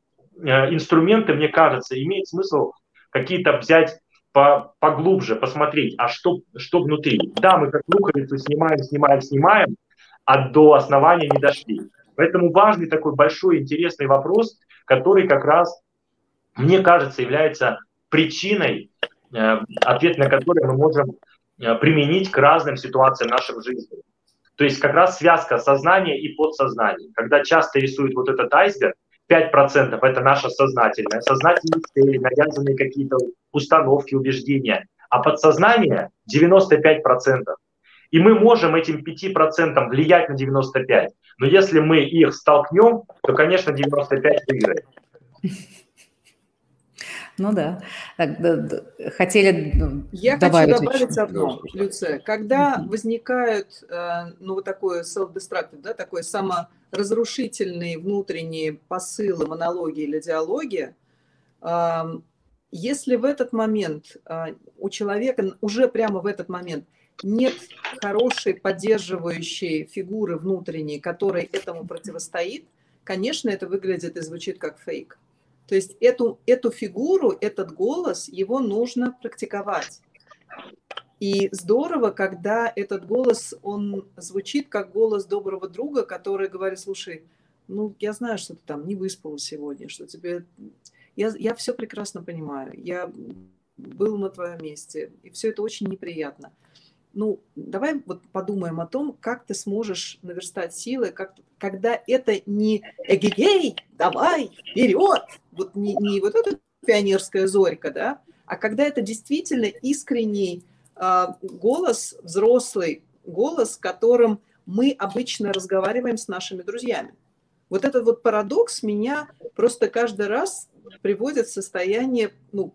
э, инструменты, мне кажется, имеет смысл какие-то взять по, поглубже, посмотреть, а что, что внутри. Да, мы как луковицу снимаем, снимаем, снимаем, а до основания не дошли. Поэтому важный такой большой интересный вопрос, который как раз, мне кажется, является причиной, э, ответ на который мы можем э, применить к разным ситуациям нашей жизни. То есть как раз связка сознания и подсознания. Когда часто рисуют вот этот айсберг, 5% это наше сознательное, сознательные цели, навязанные какие-то установки, убеждения, а подсознание 95%. И мы можем этим 5% влиять на 95%. Но если мы их столкнем, то, конечно, 95 выиграет. Ну да. Так, да, да. Хотели Я добавить хочу добавить еще. одно, Люция. Когда возникают, э, ну, вот такое self-destructive, да, такой саморазрушительные внутренние посылы, монологи или диалоги, если в этот момент э, у человека, уже прямо в этот момент нет хорошей поддерживающей фигуры внутренней, которая этому противостоит, конечно, это выглядит и звучит как фейк. То есть эту, эту фигуру, этот голос, его нужно практиковать. И здорово, когда этот голос, он звучит как голос доброго друга, который говорит, слушай, ну, я знаю, что ты там не выспалась сегодня, что тебе... Я, я все прекрасно понимаю, я был на твоем месте, и все это очень неприятно ну, давай вот подумаем о том, как ты сможешь наверстать силы, как, когда это не эгегей, давай, вперед, вот не, не вот эта пионерская зорька, да, а когда это действительно искренний э, голос, взрослый голос, которым мы обычно разговариваем с нашими друзьями. Вот этот вот парадокс меня просто каждый раз приводит в состояние ну,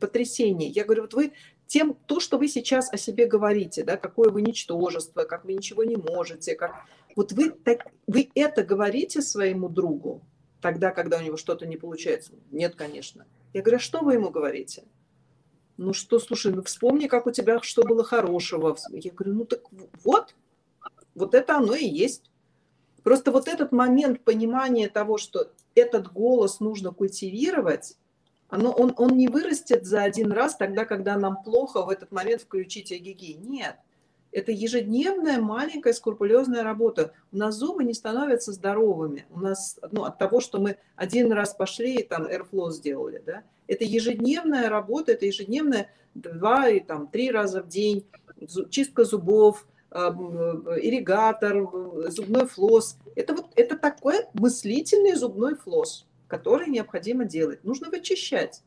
потрясения. Я говорю, вот вы тем, то, что вы сейчас о себе говорите, да, какое вы ничтожество, как вы ничего не можете, как... вот вы, так, вы это говорите своему другу тогда, когда у него что-то не получается? Нет, конечно. Я говорю, а что вы ему говорите? Ну что, слушай, ну вспомни, как у тебя что было хорошего. Я говорю, ну так вот, вот это оно и есть. Просто вот этот момент понимания того, что этот голос нужно культивировать, оно, он, он не вырастет за один раз тогда, когда нам плохо в этот момент включить эгиги. Нет. Это ежедневная маленькая скрупулезная работа. У нас зубы не становятся здоровыми. У нас ну, от того, что мы один раз пошли и там Airflow сделали. Да? Это ежедневная работа, это ежедневная два и там три раза в день, чистка зубов, а, ирригатор, зубной флосс. Это вот это такой мыслительный зубной флосс которые необходимо делать. Нужно вычищать.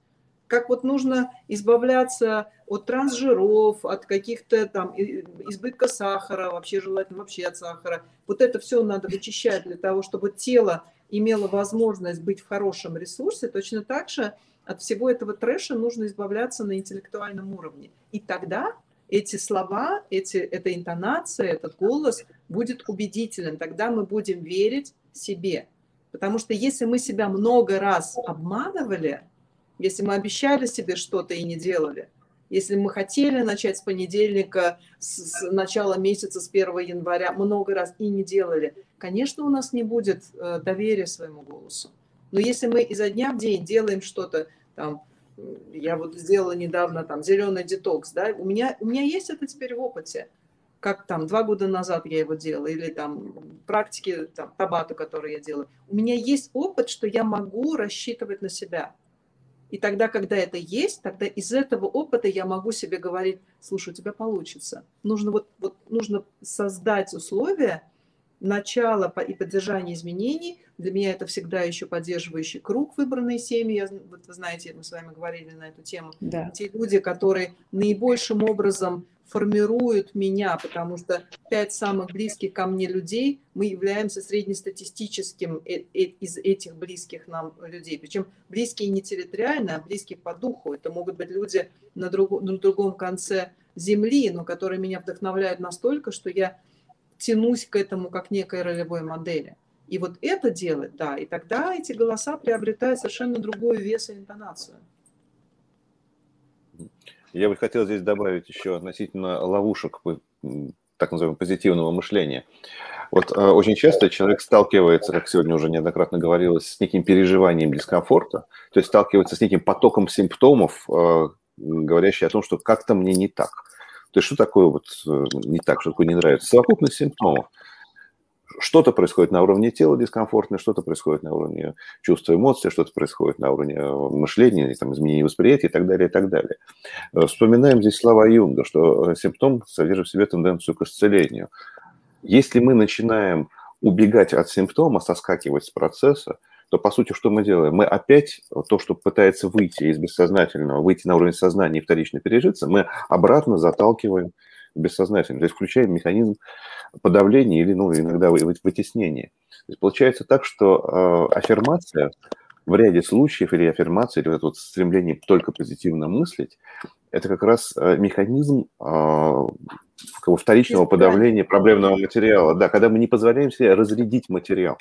Как вот нужно избавляться от трансжиров, от каких-то там избытка сахара, вообще желательно вообще от сахара. Вот это все надо вычищать для того, чтобы тело имело возможность быть в хорошем ресурсе. Точно так же от всего этого трэша нужно избавляться на интеллектуальном уровне. И тогда эти слова, эти, эта интонация, этот голос будет убедителен. Тогда мы будем верить себе. Потому что если мы себя много раз обманывали, если мы обещали себе что-то и не делали, если мы хотели начать с понедельника, с начала месяца, с 1 января, много раз и не делали, конечно, у нас не будет э, доверия своему голосу. Но если мы изо дня в день делаем что-то, там, я вот сделала недавно там зеленый детокс, да, у меня, у меня есть это теперь в опыте как там два года назад я его делала, или там практики там, табату, которые я делаю. У меня есть опыт, что я могу рассчитывать на себя. И тогда, когда это есть, тогда из этого опыта я могу себе говорить, слушай, у тебя получится. Нужно, вот, вот, нужно создать условия, начало и поддержание изменений. Для меня это всегда еще поддерживающий круг выбранной семьи. Я, вот вы знаете, мы с вами говорили на эту тему. Да. Те люди, которые наибольшим образом формируют меня, потому что пять самых близких ко мне людей, мы являемся среднестатистическим э, э, из этих близких нам людей. Причем близкие не территориально, а близкие по духу. Это могут быть люди на, друг, на другом конце земли, но которые меня вдохновляют настолько, что я тянусь к этому как некой ролевой модели. И вот это делать, да, и тогда эти голоса приобретают совершенно другой вес и интонацию. Я бы хотел здесь добавить еще относительно ловушек так называемого позитивного мышления. Вот э, очень часто человек сталкивается, как сегодня уже неоднократно говорилось, с неким переживанием дискомфорта, то есть сталкивается с неким потоком симптомов, э, говорящий о том, что как-то мне не так. То есть что такое вот э, не так, что такое не нравится? Совокупность симптомов. Что-то происходит на уровне тела дискомфортное, что-то происходит на уровне чувства эмоций, что-то происходит на уровне э, мышления, там, изменения восприятия и так далее, и так далее. Э, вспоминаем здесь слова Юнга, что симптом содержит в себе тенденцию к исцелению. Если мы начинаем убегать от симптома, соскакивать с процесса, то, по сути, что мы делаем? Мы опять то, что пытается выйти из бессознательного, выйти на уровень сознания и вторично пережиться, мы обратно заталкиваем в то есть включаем механизм подавления или, ну, иногда вытеснения. То есть получается так, что э, аффирмация в ряде случаев, или аффирмация, или вот это вот стремление только позитивно мыслить, это как раз э, механизм э, вторичного подавления проблемного материала. Да, когда мы не позволяем себе разрядить материал.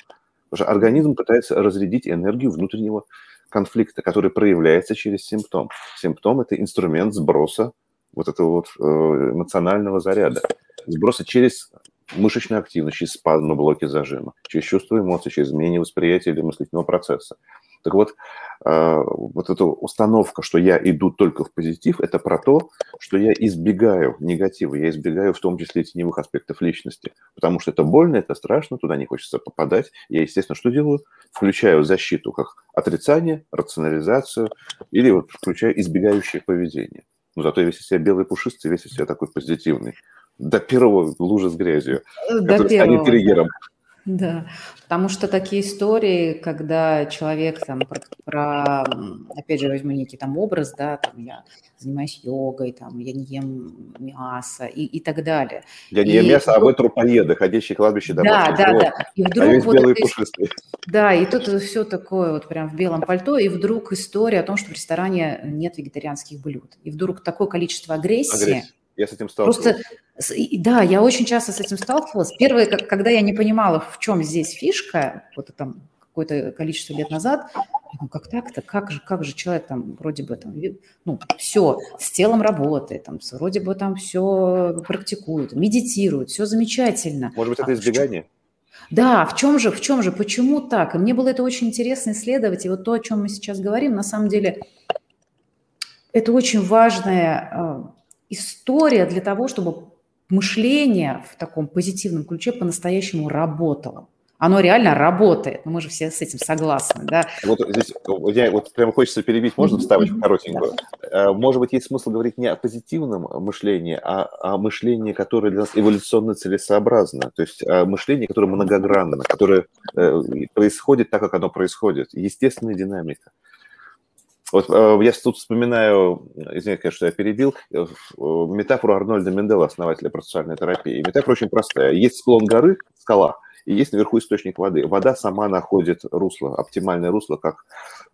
Потому что организм пытается разрядить энергию внутреннего конфликта, который проявляется через симптом. Симптом – это инструмент сброса вот этого вот э, эмоционального заряда. Сброса через мышечную активность, через спазмы, блоки зажима, через чувство эмоций, через изменение восприятия или мыслительного процесса. Так вот, э, вот эта установка, что я иду только в позитив, это про то, что я избегаю негатива, я избегаю в том числе теневых аспектов личности, потому что это больно, это страшно, туда не хочется попадать. Я, естественно, что делаю? Включаю защиту как отрицание, рационализацию или вот включаю избегающее поведение. Но зато я весь из себя белый пушистый, весь из себя такой позитивный. До первого лужи с грязью, До который первого. станет триггером. Да, потому что такие истории, когда человек там про, про опять же, возьму некий там образ, да, там я занимаюсь йогой, там я не ем мясо и, и так далее. Я не ем мясо, а вы трупоеды, ходящие кладбище Да, да, да. И а вдруг а вот белый пушистый. Да, и тут все такое вот прям в белом пальто, и вдруг история о том, что в ресторане нет вегетарианских блюд. И вдруг такое количество агрессии. Агрессия я с этим сталкивался. Просто, да, я очень часто с этим сталкивалась. Первое, когда я не понимала, в чем здесь фишка, вот там какое-то количество лет назад, ну как так-то, как же, как же человек там вроде бы там, ну все, с телом работает, там вроде бы там все практикует, медитирует, все замечательно. Может быть, это а избегание? Да, в чем же, в чем же, почему так? И мне было это очень интересно исследовать, и вот то, о чем мы сейчас говорим, на самом деле, это очень важная история для того, чтобы мышление в таком позитивном ключе по-настоящему работало. Оно реально работает, но мы же все с этим согласны, да? Вот здесь я вот прямо хочется перебить, можно вставить коротенькую? Э, может быть, есть смысл говорить не о позитивном мышлении, а о мышлении, которое для нас эволюционно целесообразно, то есть о мышлении, которое многогранно, которое э, происходит так, как оно происходит, естественная динамика. Вот э, я тут вспоминаю, извините, конечно, что я перебил, э, метафору Арнольда Мендела, основателя процессуальной терапии. Метафора очень простая. Есть склон горы, скала, и есть наверху источник воды. Вода сама находит русло, оптимальное русло, как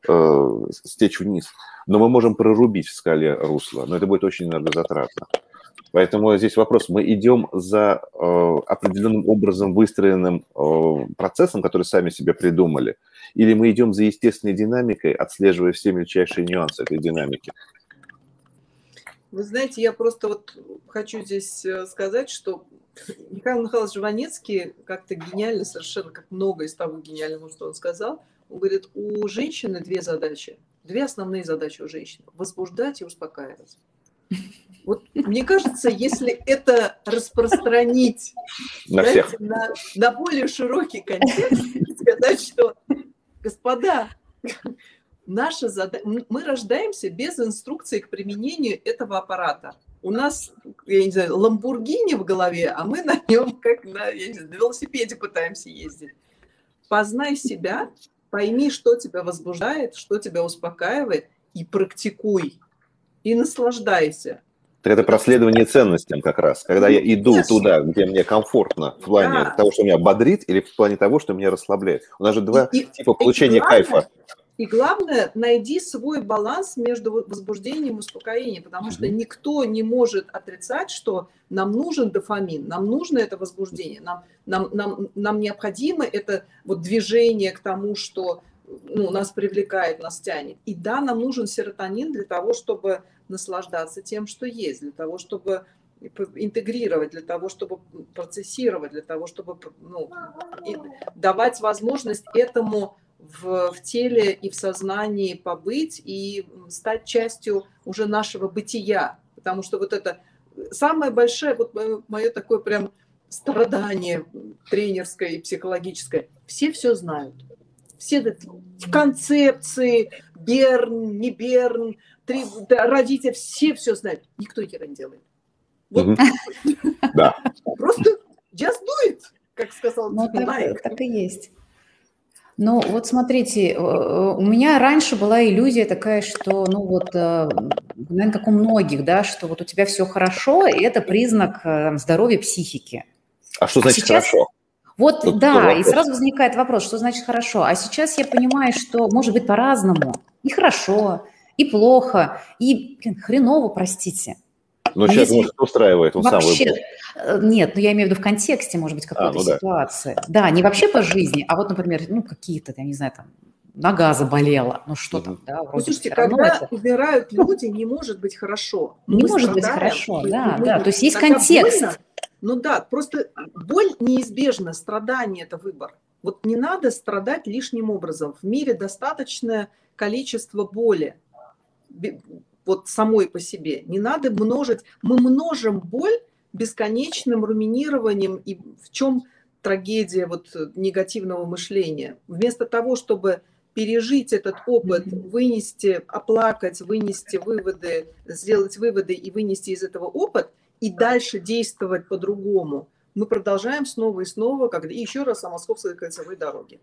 э, стечь вниз. Но мы можем прорубить в скале русло, но это будет очень энергозатратно. Поэтому здесь вопрос, мы идем за э, определенным образом выстроенным э, процессом, который сами себе придумали, или мы идем за естественной динамикой, отслеживая все мельчайшие нюансы этой динамики? Вы знаете, я просто вот хочу здесь э, сказать, что Михаил Михайлович Жванецкий как-то гениально, совершенно как много из того гениального, что он сказал, он говорит, у женщины две задачи, две основные задачи у женщины – возбуждать и успокаивать. Вот мне кажется, если это распространить на, знаете, на, на более широкий контекст, сказать, что, господа, наша задача, мы рождаемся без инструкции к применению этого аппарата. У нас я не знаю, ламбургини в голове, а мы на нем как на, я не знаю, на велосипеде пытаемся ездить. Познай себя, пойми, что тебя возбуждает, что тебя успокаивает, и практикуй, и наслаждайся. Так это проследование ценностям как раз, когда я иду Конечно. туда, где мне комфортно, в плане да. того, что меня бодрит, или в плане того, что меня расслабляет. У нас же два и, типа получения и главное, кайфа. И главное, найди свой баланс между возбуждением и успокоением, потому что никто не может отрицать, что нам нужен дофамин, нам нужно это возбуждение, нам, нам, нам, нам необходимо это вот движение к тому, что ну, нас привлекает, нас тянет. И да, нам нужен серотонин для того, чтобы наслаждаться тем, что есть, для того, чтобы интегрировать, для того, чтобы процессировать, для того, чтобы ну, давать возможность этому в, в теле и в сознании побыть и стать частью уже нашего бытия. Потому что вот это самое большое, вот мое такое прям страдание тренерское и психологическое. Все все знают. Все концепции, Берн, не Берн, три, родители, все все знают. Никто хера не делает. Вот. Да. Просто just do it, как сказал ну, так, так и есть. Ну, вот смотрите, э, у меня раньше была иллюзия такая, что, ну вот, э, наверное, как у многих, да, что вот у тебя все хорошо, и это признак э, здоровья психики. А что а значит а сейчас... хорошо? Вот, Тут да, и сразу возникает вопрос, что значит хорошо. А сейчас я понимаю, что может быть по-разному. И хорошо, и плохо, и блин, хреново, простите. Но а человек, если... может, устраивает, он вообще... сам выбрал. Э, нет, ну я имею в виду в контексте, может быть, какой-то а, ну ситуации. Да. да, не вообще по жизни, а вот, например, ну какие-то, я не знаю, там, нога заболела, ну что там, да, вроде ну, слушайте, когда это... убирают люди, не может быть хорошо. Не мы может быть хорошо, да, да, то есть есть контекст. Больно, ну да, просто боль неизбежна, страдание – это выбор. Вот не надо страдать лишним образом. В мире достаточное количество боли вот самой по себе. Не надо множить. Мы множим боль бесконечным руминированием. И в чем трагедия вот негативного мышления? Вместо того, чтобы пережить этот опыт, вынести, оплакать, вынести выводы, сделать выводы и вынести из этого опыт, и дальше действовать по-другому, мы продолжаем снова и снова, когда и еще раз о московской кольцевой дороге.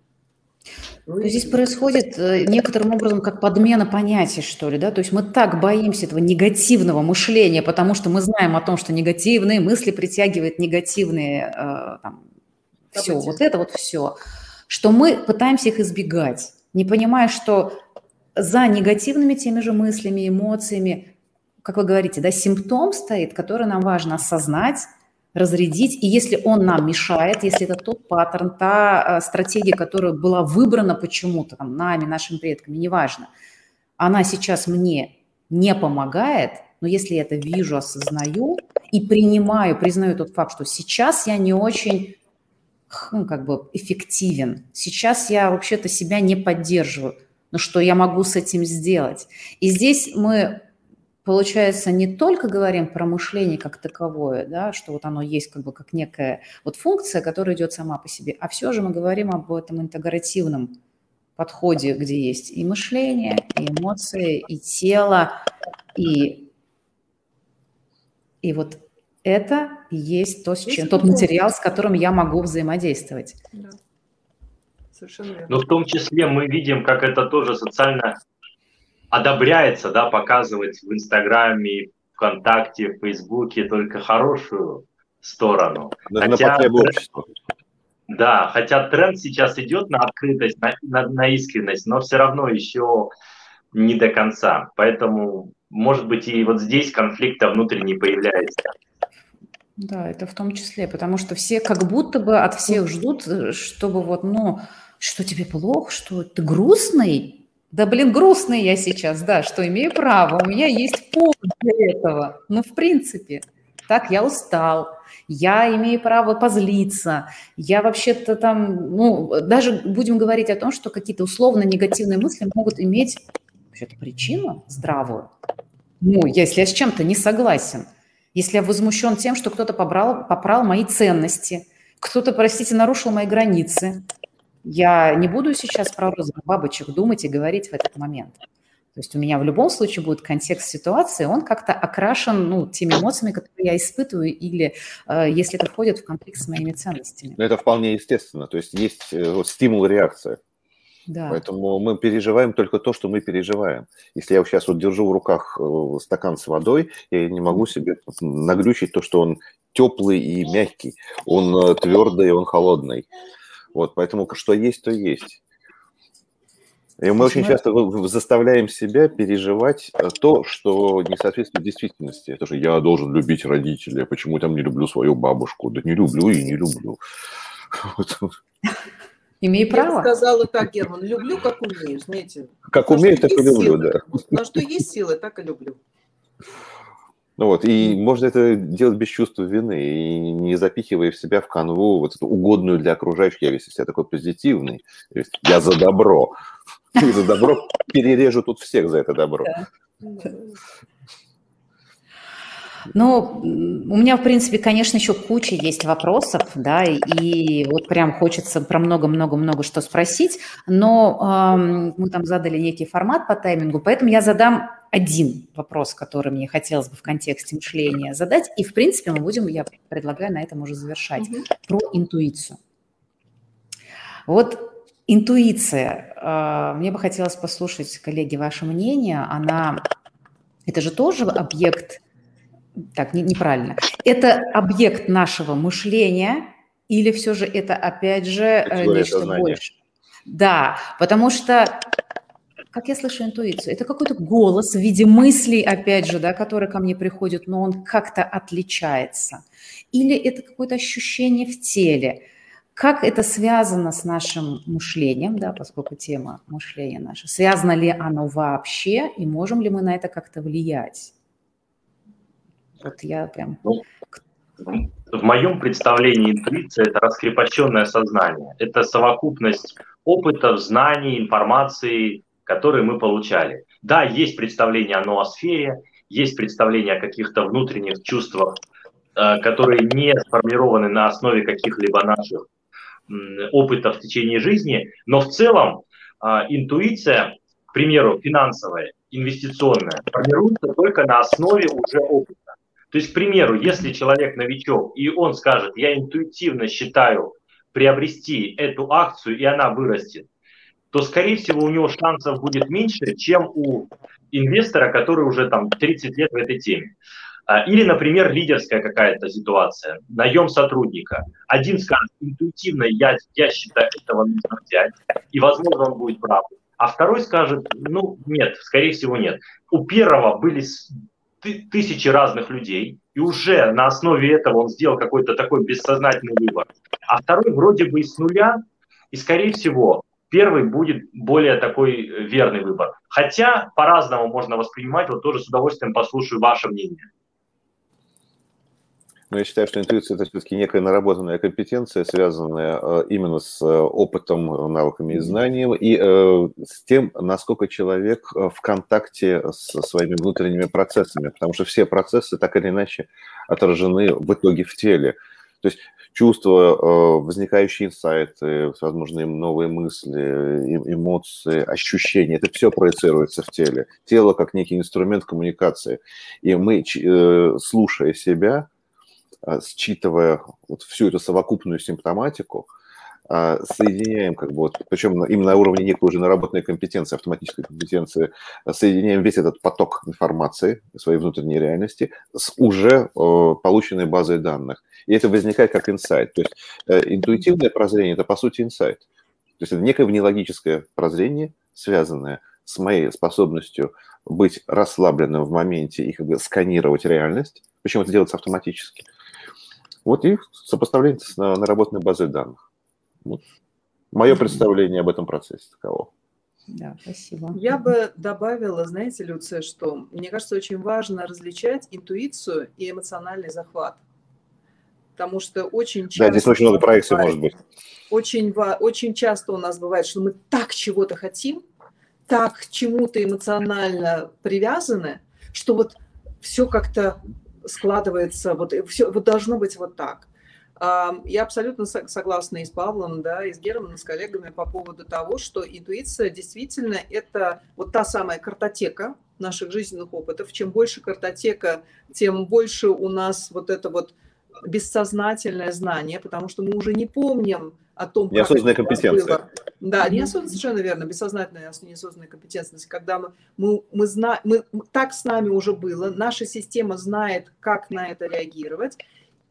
Ну, здесь происходит э, некоторым образом как подмена понятий, что ли, да, то есть мы так боимся этого негативного мышления, потому что мы знаем о том, что негативные мысли притягивают негативные, э, там, все, вот это вот все, что мы пытаемся их избегать, не понимая, что за негативными теми же мыслями, эмоциями, как вы говорите, да, симптом стоит, который нам важно осознать, разрядить. И если он нам мешает, если это тот паттерн, та э, стратегия, которая была выбрана почему-то там, нами, нашими предками, неважно, она сейчас мне не помогает, но если я это вижу, осознаю и принимаю, признаю тот факт, что сейчас я не очень ну, как бы эффективен, сейчас я вообще-то себя не поддерживаю, но что я могу с этим сделать? И здесь мы получается, не только говорим про мышление как таковое, да, что вот оно есть как бы как некая вот функция, которая идет сама по себе, а все же мы говорим об этом интегративном подходе, где есть и мышление, и эмоции, и тело, и, и вот это и есть то, с чем, тот материал, с которым я могу взаимодействовать. Да. Совершенно верно. Но в том числе мы видим, как это тоже социально одобряется, да, показывать в Инстаграме, ВКонтакте, в Фейсбуке только хорошую сторону. Даже хотя, на общества. Да, хотя тренд сейчас идет на открытость, на, на, на искренность, но все равно еще не до конца. Поэтому, может быть, и вот здесь конфликта внутренний появляется. Да, это в том числе, потому что все как будто бы от всех ждут, э, чтобы вот, ну, что тебе плохо, что ты грустный, да, блин, грустный я сейчас, да, что имею право, у меня есть повод для этого. Ну, в принципе, так, я устал, я имею право позлиться, я вообще-то там, ну, даже будем говорить о том, что какие-то условно негативные мысли могут иметь вообще-то причину здравую. Ну, если я с чем-то не согласен, если я возмущен тем, что кто-то побрал, попрал мои ценности, кто-то, простите, нарушил мои границы, я не буду сейчас про розовых бабочек думать и говорить в этот момент. То есть у меня в любом случае будет контекст ситуации, он как-то окрашен ну, теми эмоциями, которые я испытываю, или э, если это входит в конфликт с моими ценностями. Это вполне естественно. То есть есть э, вот, стимул-реакция. Да. Поэтому мы переживаем только то, что мы переживаем. Если я сейчас вот держу в руках э, стакан с водой, я не могу себе наглючить то, что он теплый и мягкий, он э, твердый, он холодный. Вот, поэтому что есть, то есть. И мы очень часто заставляем себя переживать э, то, что не соответствует действительности. Это же я должен любить родителей, почему там не люблю свою бабушку? Да не люблю и не люблю. Имею право. Я сказала так, Герман, люблю, как умею, знаете. Как умею, так и люблю, да. На что есть силы, так и люблю. Ну вот, и можно это делать без чувства вины, и не запихивая в себя в канву вот эту угодную для окружающих, я весь себя такой позитивный, я за добро. За добро перережу тут всех за это добро. Ну, у меня, в принципе, конечно, еще куча есть вопросов, да, и вот прям хочется про много-много-много что спросить, но эм, мы там задали некий формат по таймингу, поэтому я задам один вопрос, который мне хотелось бы в контексте мышления задать, и, в принципе, мы будем, я предлагаю на этом уже завершать, угу. про интуицию. Вот интуиция, э, мне бы хотелось послушать, коллеги, ваше мнение, она, это же тоже объект так, не, неправильно. Это объект нашего мышления или все же это, опять же, э, Теория нечто сознания. больше? Да, потому что, как я слышу интуицию, это какой-то голос в виде мыслей, опять же, да, который ко мне приходит, но он как-то отличается. Или это какое-то ощущение в теле. Как это связано с нашим мышлением, да, поскольку тема мышления наша, связано ли оно вообще, и можем ли мы на это как-то влиять? Вот я прям... Ну, в моем представлении интуиция – это раскрепощенное сознание. Это совокупность опытов, знаний, информации, которые мы получали. Да, есть представление о ноосфере, есть представление о каких-то внутренних чувствах, э, которые не сформированы на основе каких-либо наших опытов в течение жизни, но в целом а, интуиция, к примеру, финансовая, инвестиционная, формируется только на основе уже опыта. То есть, к примеру, если человек новичок, и он скажет, я интуитивно считаю приобрести эту акцию, и она вырастет, то, скорее всего, у него шансов будет меньше, чем у инвестора, который уже там 30 лет в этой теме. А, или, например, лидерская какая-то ситуация, наем сотрудника. Один скажет, интуитивно я, я считаю, этого нужно взять, и, возможно, он будет прав. А второй скажет, ну, нет, скорее всего, нет. У первого были тысячи разных людей, и уже на основе этого он сделал какой-то такой бессознательный выбор. А второй вроде бы из нуля, и, скорее всего, первый будет более такой э, верный выбор. Хотя по-разному можно воспринимать, вот тоже с удовольствием послушаю ваше мнение. Но я считаю, что интуиция – это все-таки некая наработанная компетенция, связанная э, именно с э, опытом, навыками и знанием, и с тем, насколько человек в контакте со своими внутренними процессами, потому что все процессы так или иначе отражены в итоге в теле. То есть чувства, возникающие инсайты, возможно, новые мысли, эмоции, ощущения, это все проецируется в теле. Тело как некий инструмент коммуникации. И мы, слушая себя, считывая вот всю эту совокупную симптоматику, соединяем, как бы вот, причем именно на уровне некой уже наработанной компетенции, автоматической компетенции, соединяем весь этот поток информации своей внутренней реальности с уже полученной базой данных. И это возникает как инсайт. То есть э, интуитивное прозрение – это, по сути, инсайт. То есть это некое внелогическое прозрение, связанное с моей способностью быть расслабленным в моменте и как бы сканировать реальность, причем это делается автоматически – вот и сопоставление с наработанной базой данных. Вот. Мое представление об этом процессе таково. Да, спасибо. Я бы добавила, знаете, Люция, что мне кажется, очень важно различать интуицию и эмоциональный захват. Потому что очень часто... Да, здесь очень много проекций может быть. Очень, очень часто у нас бывает, что мы так чего-то хотим, так к чему-то эмоционально привязаны, что вот все как-то складывается, вот, все, вот должно быть вот так. Я абсолютно согласна и с Павлом, да, и с Германом, с коллегами по поводу того, что интуиция действительно это вот та самая картотека наших жизненных опытов. Чем больше картотека, тем больше у нас вот это вот бессознательное знание, потому что мы уже не помним о том, как неосознанная компетенция. Было. Да, неосознанная, совершенно верно, бессознательная неосознанная компетентность, когда мы, мы, мы, зна, мы так с нами уже было, наша система знает, как на это реагировать,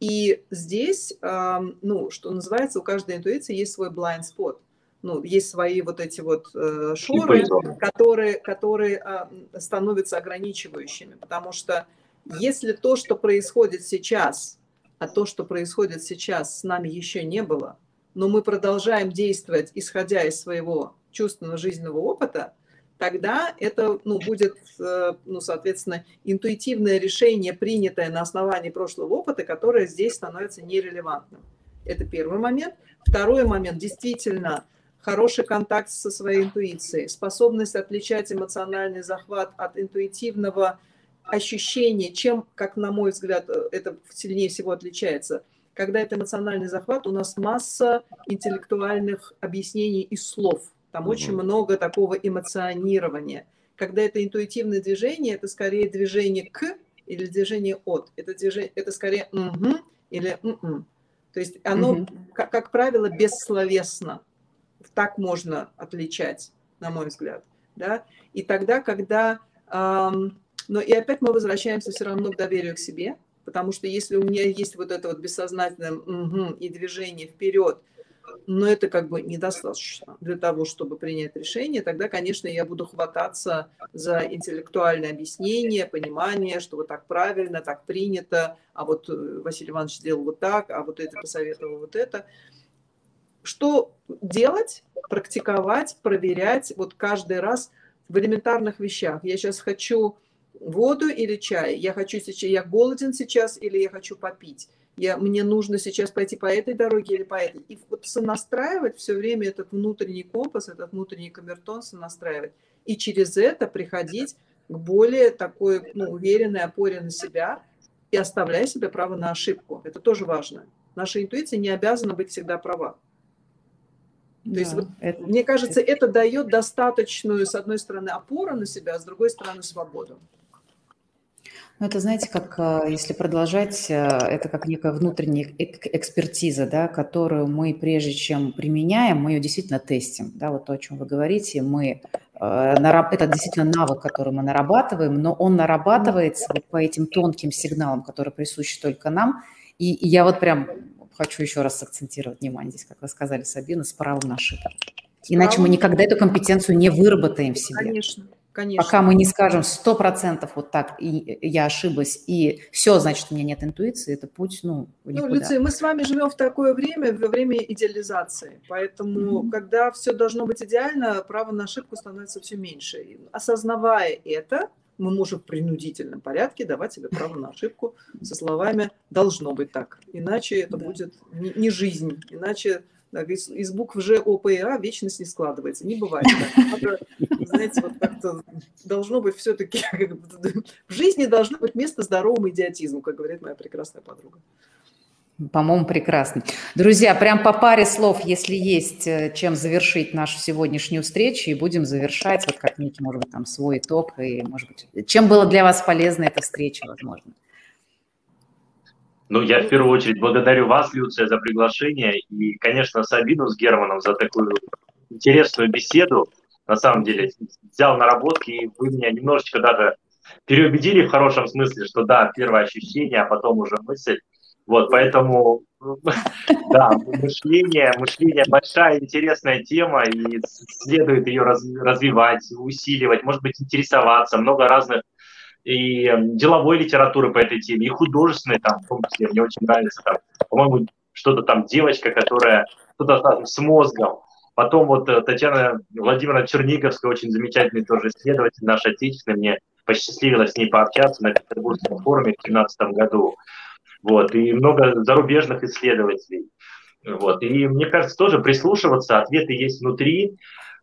и здесь, ну, что называется, у каждой интуиции есть свой blind spot. Ну, есть свои вот эти вот э, шоры, которые, которые э, становятся ограничивающими. Потому что если то, что происходит сейчас, а то, что происходит сейчас, с нами еще не было, но мы продолжаем действовать, исходя из своего чувственного жизненного опыта, тогда это ну, будет, э, ну, соответственно, интуитивное решение, принятое на основании прошлого опыта, которое здесь становится нерелевантным. Это первый момент. Второй момент, действительно, хороший контакт со своей интуицией, способность отличать эмоциональный захват от интуитивного ощущения, чем, как на мой взгляд, это сильнее всего отличается. Когда это эмоциональный захват, у нас масса интеллектуальных объяснений и слов – там угу. очень много такого эмоционирования. Когда это интуитивное движение, это скорее движение к или движение от. Это, движение, это скорее угу или м То есть оно, угу. как, как правило, бессловесно. Так можно отличать, на мой взгляд. Да? И тогда, когда... Эм, но и опять мы возвращаемся все равно к доверию к себе, потому что если у меня есть вот это вот бессознательное угу, и движение вперед, но это как бы недостаточно для того, чтобы принять решение, тогда, конечно, я буду хвататься за интеллектуальное объяснение, понимание, что вот так правильно, так принято, а вот э, Василий Иванович сделал вот так, а вот это посоветовал вот это. Что делать? Практиковать, проверять вот каждый раз в элементарных вещах. Я сейчас хочу воду или чай, я хочу сейчас, я голоден сейчас или я хочу попить я, мне нужно сейчас пойти по этой дороге или по этой. И вот сонастраивать все время этот внутренний компас, этот внутренний камертон сонастраивать. И через это приходить к более такой ну, уверенной опоре на себя и оставляя себе право на ошибку. Это тоже важно. Наша интуиция не обязана быть всегда права. То да, есть, вот, это, мне кажется, это... это дает достаточную, с одной стороны, опору на себя, а с другой стороны, свободу. Ну, это, знаете, как э, если продолжать, э, это как некая внутренняя экспертиза, да, которую мы, прежде чем применяем, мы ее действительно тестим. Да, вот то, о чем вы говорите, мы, э, это действительно навык, который мы нарабатываем, но он нарабатывается вот по этим тонким сигналам, которые присущи только нам. И, и я вот прям хочу еще раз акцентировать внимание здесь, как вы сказали, Сабина, с правом на ошибку. Иначе мы никогда эту компетенцию не выработаем в себе. Конечно. Конечно. Пока мы не скажем сто процентов вот так, и я ошиблась, и все, значит, у меня нет интуиции, это путь, ну, никуда. Ну, Люция, мы с вами живем в такое время, во время идеализации, поэтому, mm-hmm. когда все должно быть идеально, право на ошибку становится все меньше. Осознавая это, мы можем в принудительном порядке давать себе право на ошибку со словами «должно быть так», иначе это да. будет не, жизнь, иначе из, из букв Ж, О, П и А вечность не складывается. Не бывает так. Надо, знаете, вот как-то должно быть все-таки... В жизни должно быть место здоровому идиотизму, как говорит моя прекрасная подруга. По-моему, прекрасно. Друзья, прям по паре слов, если есть э, чем завершить нашу сегодняшнюю встречу, и будем завершать, вот как некий, может быть, там свой итог, и, может быть, чем была для вас полезна эта встреча, возможно. Ну, я в первую очередь благодарю вас, Люция, за приглашение и, конечно, Сабину с Германом за такую интересную беседу. На самом деле, взял наработки, и вы меня немножечко даже переубедили в хорошем смысле, что да, первое ощущение, а потом уже мысль. Вот, поэтому, да, мышление, мышление большая интересная тема, и следует ее развивать, усиливать, может быть, интересоваться, много разных и эм, деловой литературы по этой теме, и художественной там, в том числе, мне очень нравится там, по-моему, что-то там девочка, которая что-то с мозгом. Потом вот э, Татьяна Владимировна Черниговская, очень замечательный тоже исследователь, наш отечественный, мне посчастливилось с ней пообщаться на Петербургском форуме в 2017 году. Вот, и много зарубежных исследователей. Вот, и мне кажется, тоже прислушиваться, ответы есть внутри,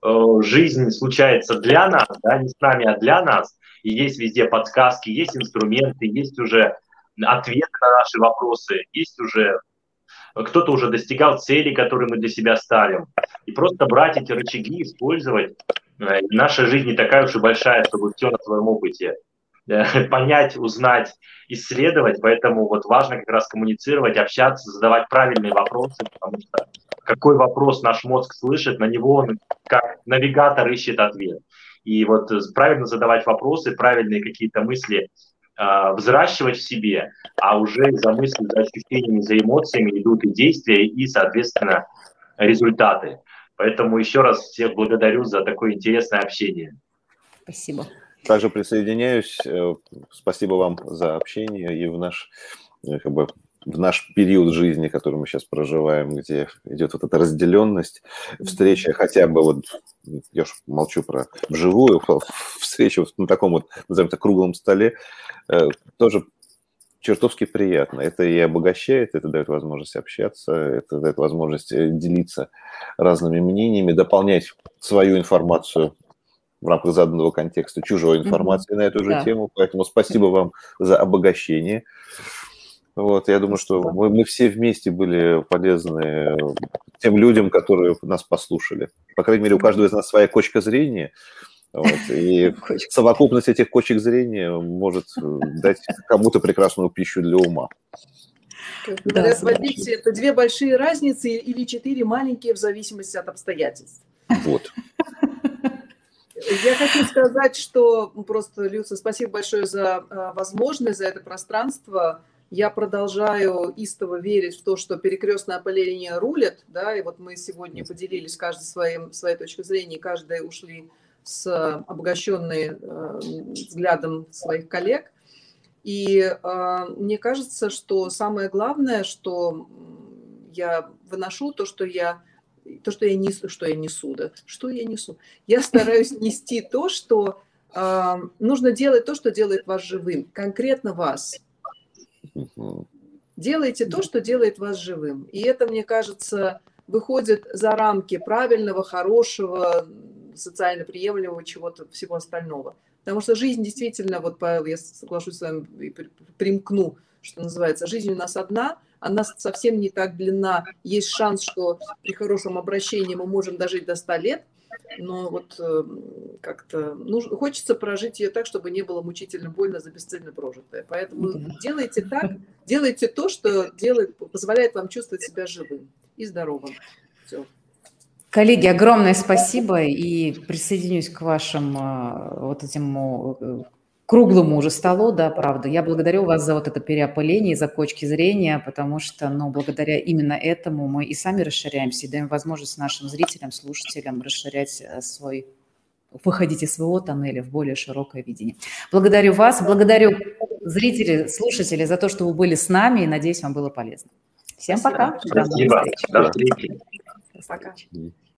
э, жизнь случается для нас, да, не с нами, а для нас, и есть везде подсказки, есть инструменты, есть уже ответы на наши вопросы, есть уже кто-то уже достигал цели, которые мы для себя ставим. И просто брать эти рычаги, использовать. Э, наша жизнь не такая уж и большая, чтобы все на своем опыте э, понять, узнать, исследовать. Поэтому вот важно как раз коммуницировать, общаться, задавать правильные вопросы, потому что какой вопрос наш мозг слышит, на него он как навигатор ищет ответ. И вот правильно задавать вопросы, правильные какие-то мысли э, взращивать в себе, а уже за мыслями, за ощущениями, за эмоциями идут и действия, и, соответственно, результаты. Поэтому еще раз всех благодарю за такое интересное общение. Спасибо. Также присоединяюсь. Э, спасибо вам за общение и в наш э, как бы, в наш период жизни, который мы сейчас проживаем, где идет вот эта разделенность, встреча хотя бы вот, я уж молчу про вживую, встречу на таком вот, назовем так, круглом столе, э, тоже чертовски приятно. Это и обогащает, это дает возможность общаться, это дает возможность э, делиться разными мнениями, дополнять свою информацию в рамках заданного контекста чужой информации mm-hmm. на эту же да. тему. Поэтому спасибо вам за обогащение. Вот, я думаю, что мы, мы все вместе были полезны тем людям, которые нас послушали. По крайней мере, у каждого из нас своя точка зрения. Вот, и совокупность этих точек зрения может дать кому-то прекрасную пищу для ума. Говорят, да, это две большие разницы или четыре маленькие в зависимости от обстоятельств. Вот. Я хочу сказать, что просто, Люца, спасибо большое за а, возможность, за это пространство я продолжаю истово верить в то, что перекрестное опыление рулит, да, и вот мы сегодня поделились каждый своим, своей точкой зрения, каждый ушли с обогащенной э, взглядом своих коллег. И э, мне кажется, что самое главное, что я выношу, то, что я то, что я несу, что я несу, да, что я несу. Я стараюсь нести то, что э, нужно делать то, что делает вас живым, конкретно вас. Делайте то, что делает вас живым. И это, мне кажется, выходит за рамки правильного, хорошего, социально приемлемого чего-то всего остального. Потому что жизнь действительно, вот я соглашусь с вами и примкну, что называется, жизнь у нас одна, она совсем не так длинна. Есть шанс, что при хорошем обращении мы можем дожить до 100 лет – но вот э, как-то нужно, хочется прожить ее так, чтобы не было мучительно больно за бесцельно прожитое. Поэтому делайте так, делайте то, что делает, позволяет вам чувствовать себя живым и здоровым. Все. Коллеги, огромное спасибо и присоединюсь к вашим э, вот этим э, круглому уже столу, да, правда. Я благодарю вас за вот это переопыление, за точки зрения, потому что, ну, благодаря именно этому мы и сами расширяемся, и даем возможность нашим зрителям, слушателям расширять э, свой выходить из своего тоннеля в более широкое видение. Благодарю вас, благодарю зрителей, слушателей за то, что вы были с нами, и надеюсь, вам было полезно. Всем Спасибо. пока. Спасибо. До встречи. До встречи. Пока.